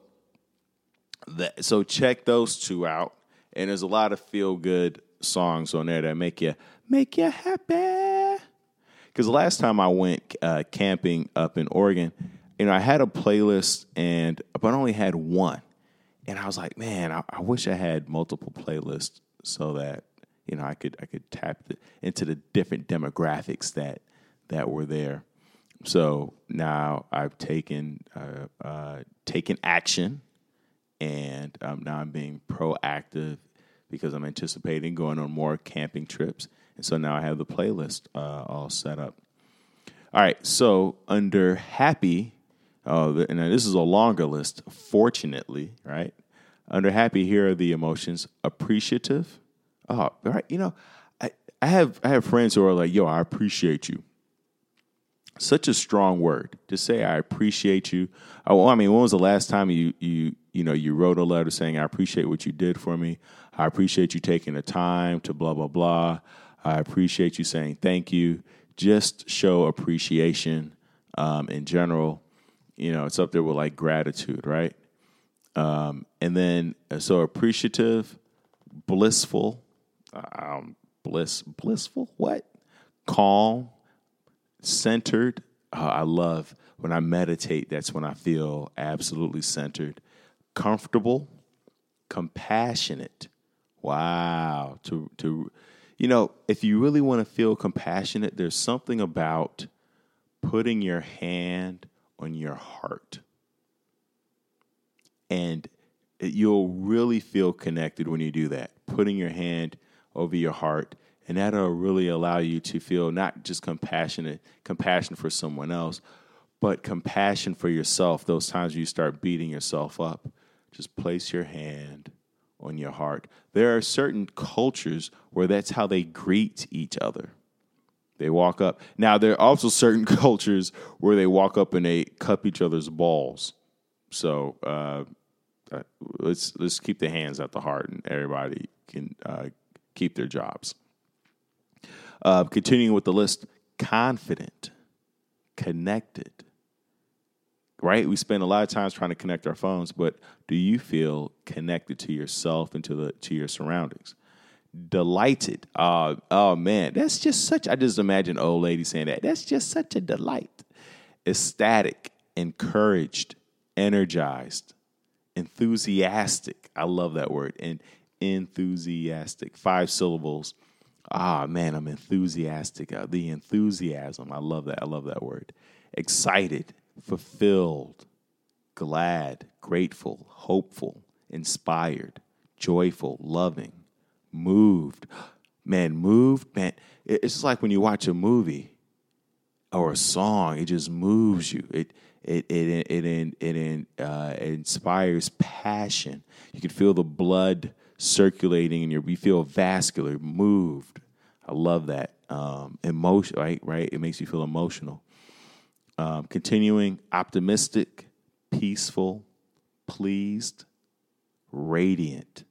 that, so check those two out. And there's a lot of feel good songs on there that make you make you happy. Because last time I went uh, camping up in Oregon, you know, I had a playlist and but I only had one, and I was like, man, I, I wish I had multiple playlists so that you know I could I could tap the, into the different demographics that that were there. So now I've taken uh, uh, taken action and um, now I'm being proactive because I'm anticipating going on more camping trips, and so now I have the playlist uh, all set up. All right, so under happy, uh, and this is a longer list. Fortunately, right under happy, here are the emotions: appreciative. Oh, right, you know, I, I have I have friends who are like, "Yo, I appreciate you." Such a strong word to say. I appreciate you. Oh, I mean, when was the last time you you you know, you wrote a letter saying, I appreciate what you did for me. I appreciate you taking the time to blah, blah, blah. I appreciate you saying thank you. Just show appreciation um, in general. You know, it's up there with like gratitude, right? Um, and then, uh, so appreciative, blissful, um, bliss, blissful, what? Calm, centered. Uh, I love when I meditate, that's when I feel absolutely centered comfortable, compassionate. Wow. To to you know, if you really want to feel compassionate, there's something about putting your hand on your heart. And you'll really feel connected when you do that. Putting your hand over your heart and that'll really allow you to feel not just compassionate compassion for someone else but compassion for yourself those times you start beating yourself up just place your hand on your heart. There are certain cultures where that's how they greet each other. They walk up. Now, there are also certain cultures where they walk up and they cup each other's balls. So uh, uh, let's let's keep the hands at the heart, and everybody can uh, keep their jobs. Uh, continuing with the list, confident, connected, right? We spend a lot of times trying to connect our phones, but do you feel connected to yourself and to the to your surroundings? Delighted. Uh, oh man, that's just such. I just imagine old lady saying that. That's just such a delight. Ecstatic, encouraged, energized, enthusiastic. I love that word. And enthusiastic. Five syllables. Ah man, I'm enthusiastic. Uh, the enthusiasm. I love that. I love that word. Excited fulfilled, glad, grateful, hopeful, inspired, joyful, loving, moved. man, moved, man. It's just like when you watch a movie or a song, it just moves you. It it it it it, it, uh, it inspires passion. You can feel the blood circulating, and you feel vascular, moved. I love that um, emotion. Right, right. It makes you feel emotional. Um, continuing optimistic, peaceful, pleased, radiant.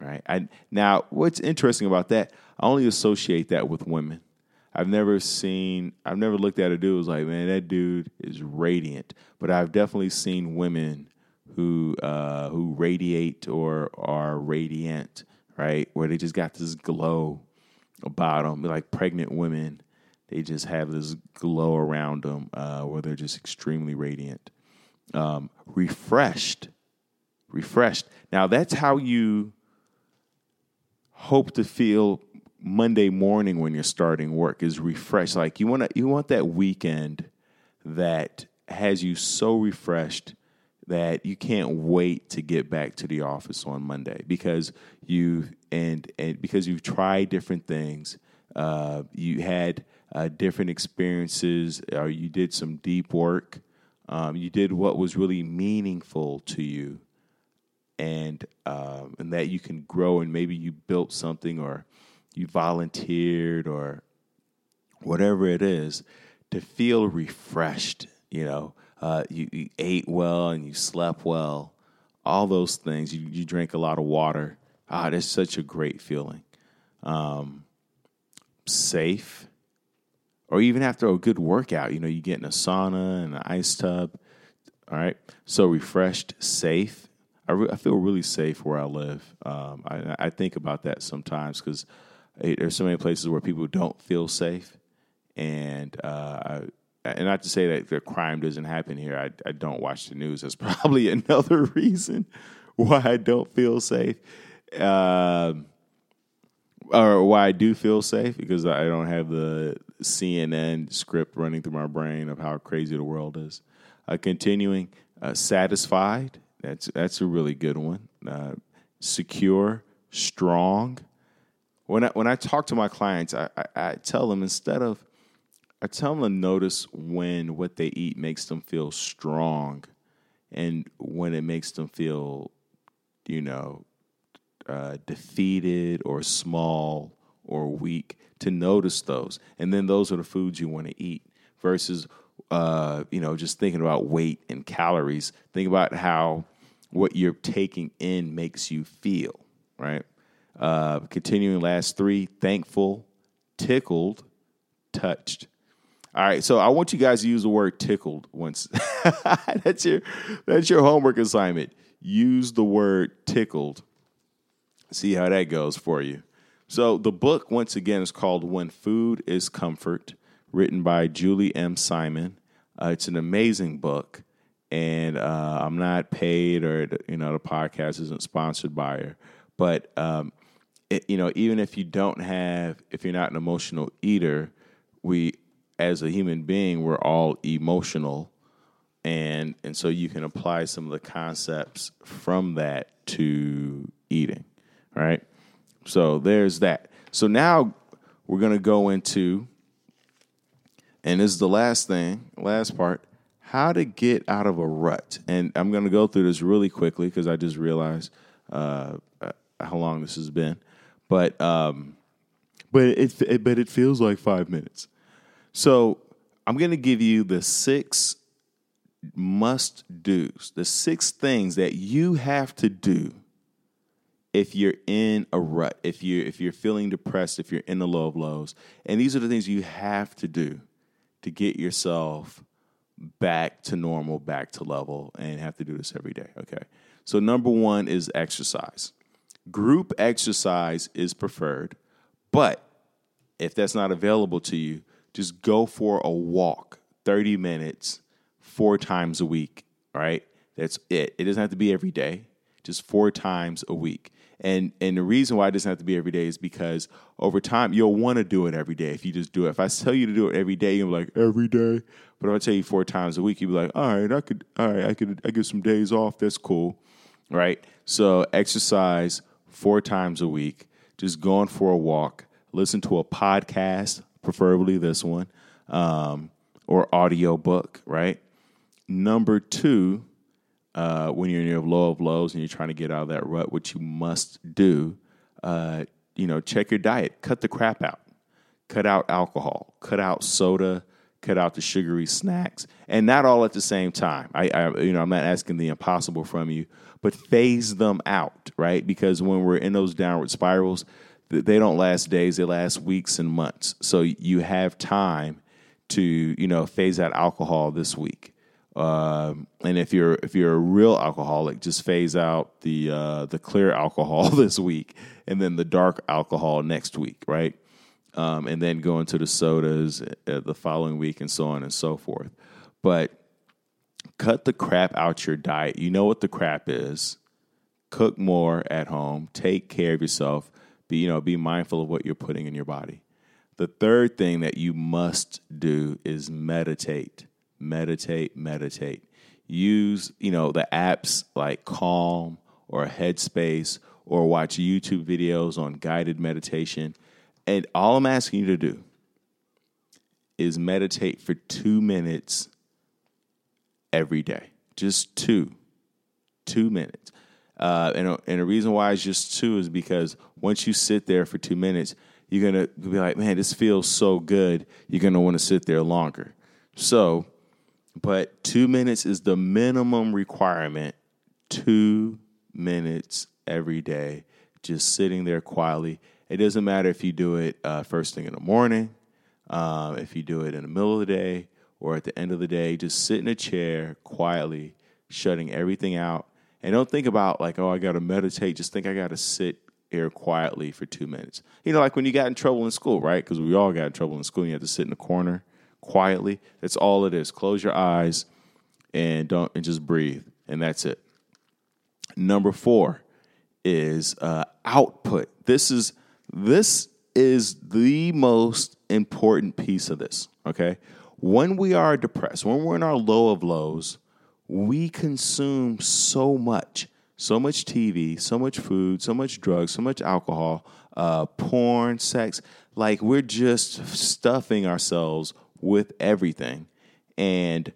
Right. I, now, what's interesting about that? I only associate that with women. I've never seen, I've never looked at a dude was like, man, that dude is radiant. But I've definitely seen women who uh, who radiate or are radiant, right? Where they just got this glow about them, like pregnant women. They just have this glow around them uh, where they're just extremely radiant, um, refreshed, refreshed. Now that's how you hope to feel Monday morning when you're starting work is refreshed. Like you want you want that weekend that has you so refreshed that you can't wait to get back to the office on Monday because you and and because you've tried different things, uh, you had uh, different experiences, or you did some deep work. Um, you did what was really meaningful to you, and um, and that you can grow, and maybe you built something or you volunteered or whatever it is to feel refreshed you know? Uh, you, you, ate well and you slept well all those things. You, you drank a lot of water. Ah that's such a great feeling. Um, safe. Or even after a good workout you know you get in a sauna and an ice tub all right? So refreshed safe I, re- I feel really safe where I live. Um, I, I, think about that sometimes because there's so many places where people don't feel safe, and uh, and not to say that the crime doesn't happen here. I, I don't watch the news. That's probably another reason why I don't feel safe, uh, or why I do feel safe because I don't have the CNN script running through my brain of how crazy the world is. Uh, continuing, uh, satisfied. That's that's a really good one. Uh, secure, strong when I when I talk to my clients, I, I, I, tell them instead of I tell them to notice when what they eat makes them feel strong, and when it makes them feel, you know, uh, defeated or small or weak. To notice those, and then those are the foods you want to eat. Versus, uh, you know, just thinking about weight and calories. Think about how what you're taking in makes you feel. Right uh, continuing last three thankful, tickled, touched. All right, so I want you guys to use the word tickled once. that's your that's your homework assignment. Use the word tickled. See how that goes for you. So the book once again is called When Food is Comfort, written by Julie M. Simon. Uh, it's an amazing book, and uh, I'm not paid or you know the podcast isn't sponsored by her, but um, it, you know, even if you don't have, if you're not an emotional eater, we, as a human being, we're all emotional, and and so you can apply some of the concepts from that to eating, right? So there's that. So now we're going to go into, and this is the last thing, last part, how to get out of a rut. And I'm going to go through this really quickly because I just realized uh, uh, how long this has been but um, but it, it but it feels like five minutes. So I'm going to give you the six must do's, the six things that you have to do if you're in a rut, if you if you're feeling depressed, if you're in the low of lows, and these are the things you have to do to get yourself back to normal, back to level, and have to do this every day. Okay. So number one is exercise. Group exercise is preferred, but if that's not available to you, just go for a walk 30 minutes four times a week, right? That's it. It doesn't have to be every day, just four times a week. And and the reason why it doesn't have to be every day is because over time you'll want to do it every day if you just do it. If I tell you to do it every day, you'll be like, every day. But if I tell you four times a week, you'll be like, all right, I could all right, I could I get some days off. That's cool. Right? So exercise four times a week. Just going for a walk, listen to a podcast, preferably this one, um, or audio book, right? Number two, uh, when you're in your low of lows and you're trying to get out of that rut, what you must do, uh, you know, check your diet, cut the crap out, cut out alcohol, cut out soda, cut out the sugary snacks, and not all at the same time. I, I, you know, I'm not asking the impossible from you, but phase them out, right? Because when we're in those downward spirals, they don't last days; they last weeks and months. So you have time to, you know, phase out alcohol this week. Um, and if you're if you're a real alcoholic, just phase out the uh, the clear alcohol this week, and then the dark alcohol next week, right? Um, and then go into the sodas uh, the following week, and so on and so forth. But cut the crap out your diet. You know what the crap is. Cook more at home. Take care of yourself. Be you know be mindful of what you're putting in your body. The third thing that you must do is meditate meditate, meditate. Use, you know, the apps like Calm or Headspace or watch YouTube videos on guided meditation. And all I'm asking you to do is meditate for two minutes every day. Just two. Two minutes. Uh, and, and the reason why it's just two is because once you sit there for two minutes, you're going to be like, man, this feels so good. You're going to want to sit there longer. So but two minutes is the minimum requirement. Two minutes every day, just sitting there quietly. It doesn't matter if you do it uh, first thing in the morning, uh, if you do it in the middle of the day, or at the end of the day. Just sit in a chair quietly, shutting everything out. And don't think about like, oh, I got to meditate. Just think I got to sit here quietly for two minutes. You know, like when you got in trouble in school, right? Because we all got in trouble in school. And you had to sit in the corner quietly. That's all it is. Close your eyes and don't and just breathe, and that's it. Number four is uh, output. This is this is the most important piece of this. Okay, when we are depressed, when we're in our low of lows, we consume so much, so much TV, so much food, so much drugs, so much alcohol, uh, porn, sex. Like we're just stuffing ourselves with everything and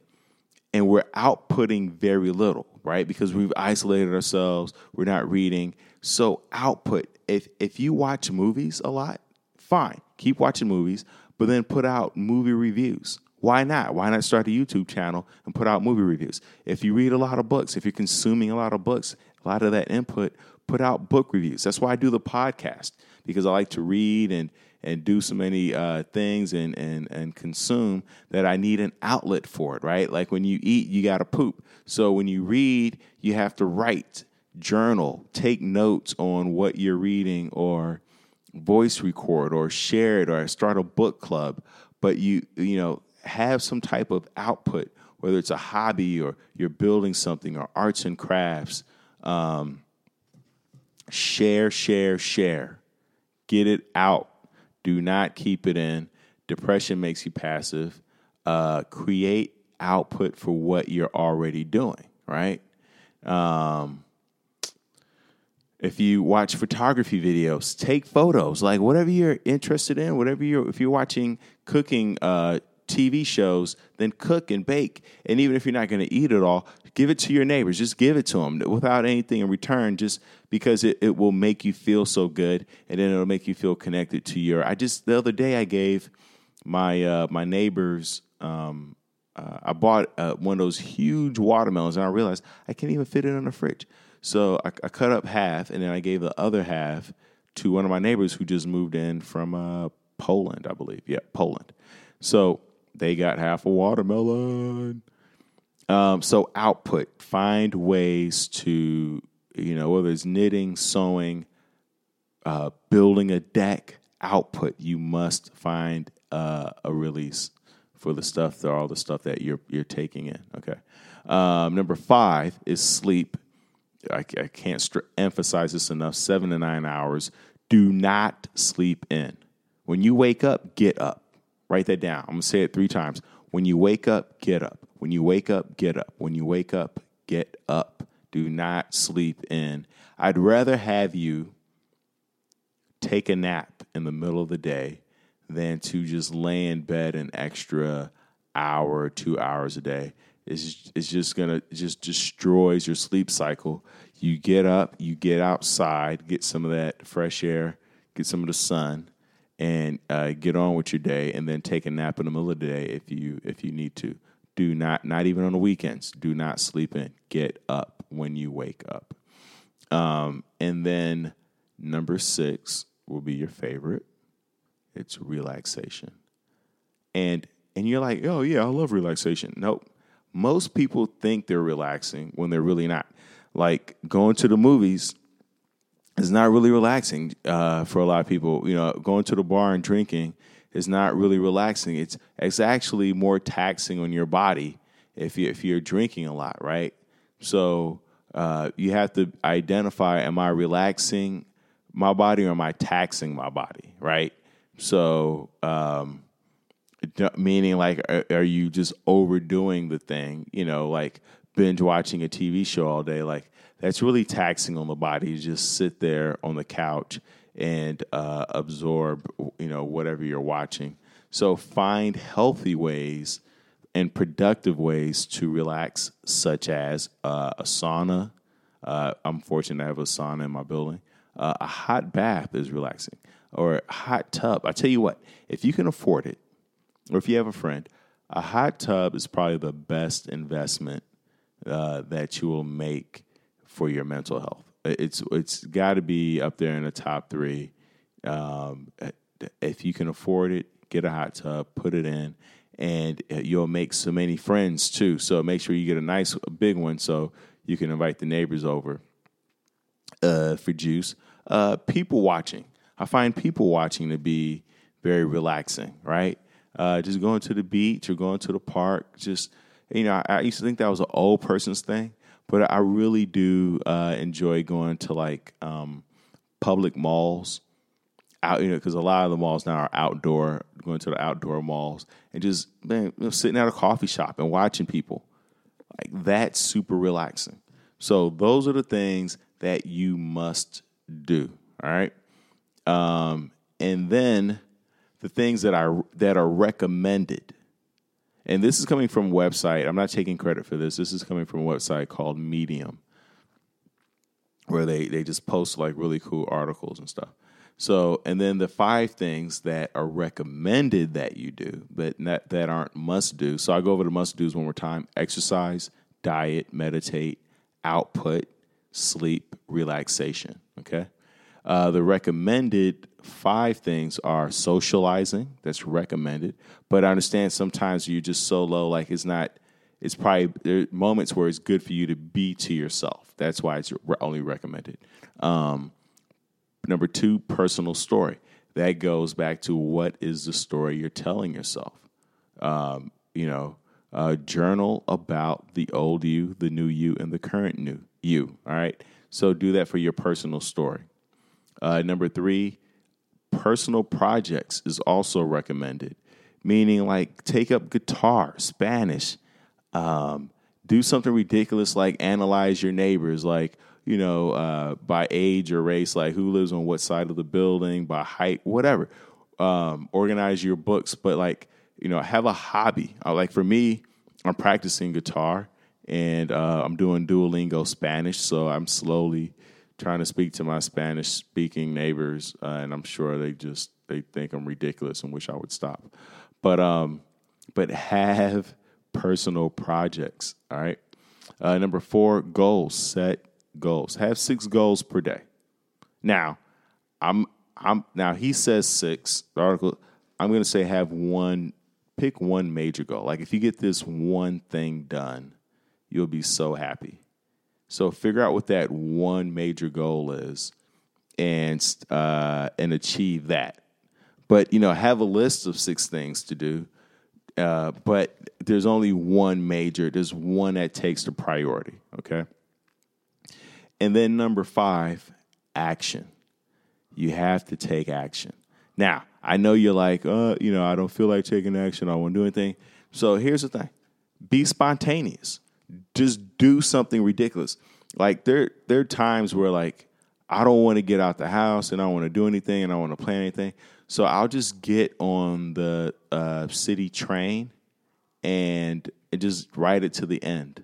and we're outputting very little right? Because we've isolated ourselves we're not reading. So output if if you watch movies a lot fine keep watching movies but then put out movie reviews. Why not? Why not start a youtube channel and put out movie reviews? If you read a lot of books if you're consuming a lot of books a lot of that input put out book reviews. That's why i do the podcast because i like to read and and do so many uh, things and, and, and consume that I need an outlet for it, right? Like when you eat, you got to poop. So when you read, you have to write, journal, take notes on what you're reading or voice record or share it or start a book club. But you, you know, have some type of output, whether it's a hobby or you're building something or arts and crafts. Um, share, share, share. Get it out do not keep it in. Depression makes you passive. Uh, create output for what you're already doing, right? Um, if you watch photography videos, take photos, like whatever you're interested in, whatever you're, if you're watching cooking uh, TV shows, then cook and bake. And even if you're not going to eat it all, give it to your neighbors. Just give it to them without anything in return, just because it, it will make you feel so good. And then it'll make you feel connected to your. I just, the other day, I gave my, uh, my neighbors, um, uh, I bought uh, one of those huge watermelons and I realized I can't even fit it in the fridge. So I, I, cut up half and then I gave the other half to one of my neighbors who just moved in from uh, Poland, I believe. Yeah, Poland. So they got half a watermelon. Um, so output, find ways to, you know, whether it's knitting, sewing, uh, building a deck, output. You must find uh, a release for the stuff, for all the stuff that you're you're taking in. Okay. Um, number five is sleep. I, I can't emphasize this enough. Seven to nine hours. Do not sleep in. When you wake up, get up. Write that down. I'm to say it three times. When you wake up, get up. When you wake up, get up. When you wake up, get up. Do not sleep in. I'd rather have you take a nap in the middle of the day than to just lay in bed an extra hour two hours a day. It's, it's just gonna it just destroys your sleep cycle. You get up, you get outside, get some of that fresh air, get some of the sun, and uh, get on with your day, and then take a nap in the middle of the day if you if you need to. Do not not even on the weekends. Do not sleep in. Get up when you wake up. Um, and then number six will be your favorite. It's relaxation. And and you're like, oh yeah, I love relaxation. Nope. Most people think they're relaxing when they're really not. Like going to the movies is not really relaxing uh, for a lot of people. You know, going to the bar and drinking is not really relaxing. It's it's actually more taxing on your body if you if you're drinking a lot, right? So uh, you have to identify: Am I relaxing my body or am I taxing my body? Right. So, um, meaning like, are, are you just overdoing the thing? You know, like binge watching a TV show all day. Like that's really taxing on the body. You just sit there on the couch and uh, absorb, you know, whatever you're watching. So find healthy ways and productive ways to relax, such as uh, a sauna. Uh, I'm fortunate to have a sauna in my building. Uh, a hot bath is relaxing, or a hot tub. I tell you what, if you can afford it, or if you have a friend, a hot tub is probably the best investment uh, that you will make for your mental health. It's it's got to be up there in the top three. Um, if you can afford it, get a hot tub, put it in, and you'll make so many friends too. So make sure you get a nice big one so you can invite the neighbors over uh, for juice. Uh, people watching. I find people watching to be very relaxing, right? Uh, just going to the beach or going to the park. Just, you know, I, I used to think that was an old person's thing, but I really do uh, enjoy going to like um, public malls out, you know, because a lot of the malls now are outdoor, going to the outdoor malls and just man, you know, sitting at a coffee shop and watching people. Like that's super relaxing. So those are the things that you must do. All right. Um, and then the things that are that are recommended. And this is coming from a website. I'm not taking credit for this. This is coming from a website called Medium, where they they just post like really cool articles and stuff. So, and then the five things that are recommended that you do, but not, that aren't must do. So I go over the must do's one more time: exercise, diet, meditate, output, sleep, relaxation. Okay. Uh, the recommended five things are socializing. That's recommended, but I understand sometimes you're just so low, like it's not. It's probably there are moments where it's good for you to be to yourself. That's why it's only recommended. Um, number two, personal story. That goes back to what is the story you're telling yourself. Um, you know, uh, journal about the old you, the new you, and the current new you. All right. So do that for your personal story. Uh, number three, personal projects is also recommended, meaning like take up guitar, Spanish, um, do something ridiculous like analyze your neighbors, like you know, uh, by age or race, like who lives on what side of the building, by height, whatever. Um, organize your books, but like you know, have a hobby. Like for me, I'm practicing guitar and uh, I'm doing Duolingo Spanish, so I'm slowly trying to speak to my Spanish speaking neighbors, uh, and I'm sure they just they think I'm ridiculous and wish I would stop. But um, but have personal projects. All right. Uh, number four, goals. Set goals. Have six goals per day. Now, I'm I'm now he says six. The article. I'm going to say have one. Pick one major goal. Like if you get this one thing done you'll be so happy. So figure out what that one major goal is, and uh, and achieve that. But you know, have a list of six things to do. Uh, but there's only one major. There's one that takes the priority. Okay. And then number five, action. You have to take action. Now, I know you're like, uh, you know, I don't feel like taking action. I won't do anything. So here's the thing: be spontaneous just do something ridiculous. Like there there are times where like I don't want to get out the house and I don't want to do anything and I don't want to plan anything. So I'll just get on the uh, city train and just ride it to the end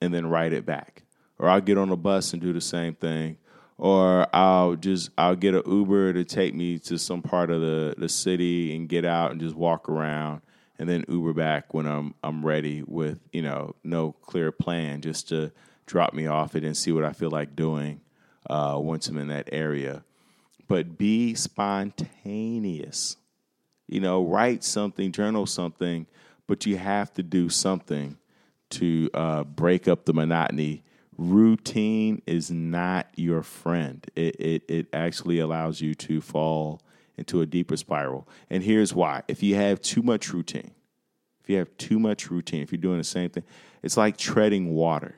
and then ride it back. Or I'll get on a bus and do the same thing. Or I'll just I'll get an Uber to take me to some part of the, the city and get out and just walk around and then Uber back when I'm I'm ready with, you know, no clear plan just to drop me off it and see what I feel like doing uh, once I'm in that area. But be spontaneous. You know, write something, journal something, but you have to do something to uh, break up the monotony. Routine is not your friend. It, it, it actually allows you to fall into a deeper spiral. And here's why if you have too much routine, if you have too much routine, if you're doing the same thing, it's like treading water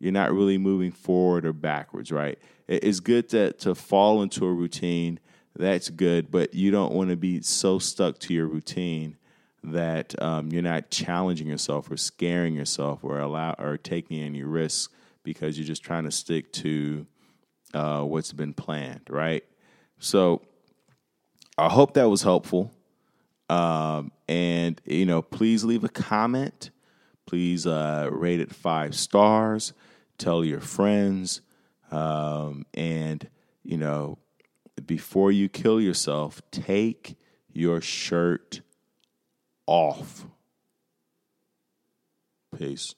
you're not really moving forward or backwards, right? It's good to, to fall into a routine. That's good, but you don't want to be so stuck to your routine that um, you're not challenging yourself or scaring yourself or allow or taking any risks because you're just trying to stick to uh, what's been planned, right? So I hope that was helpful. Um, and you know, please leave a comment. Please uh, rate it five stars tell your friends, um, and you know, before you kill yourself, take your shirt off. Peace.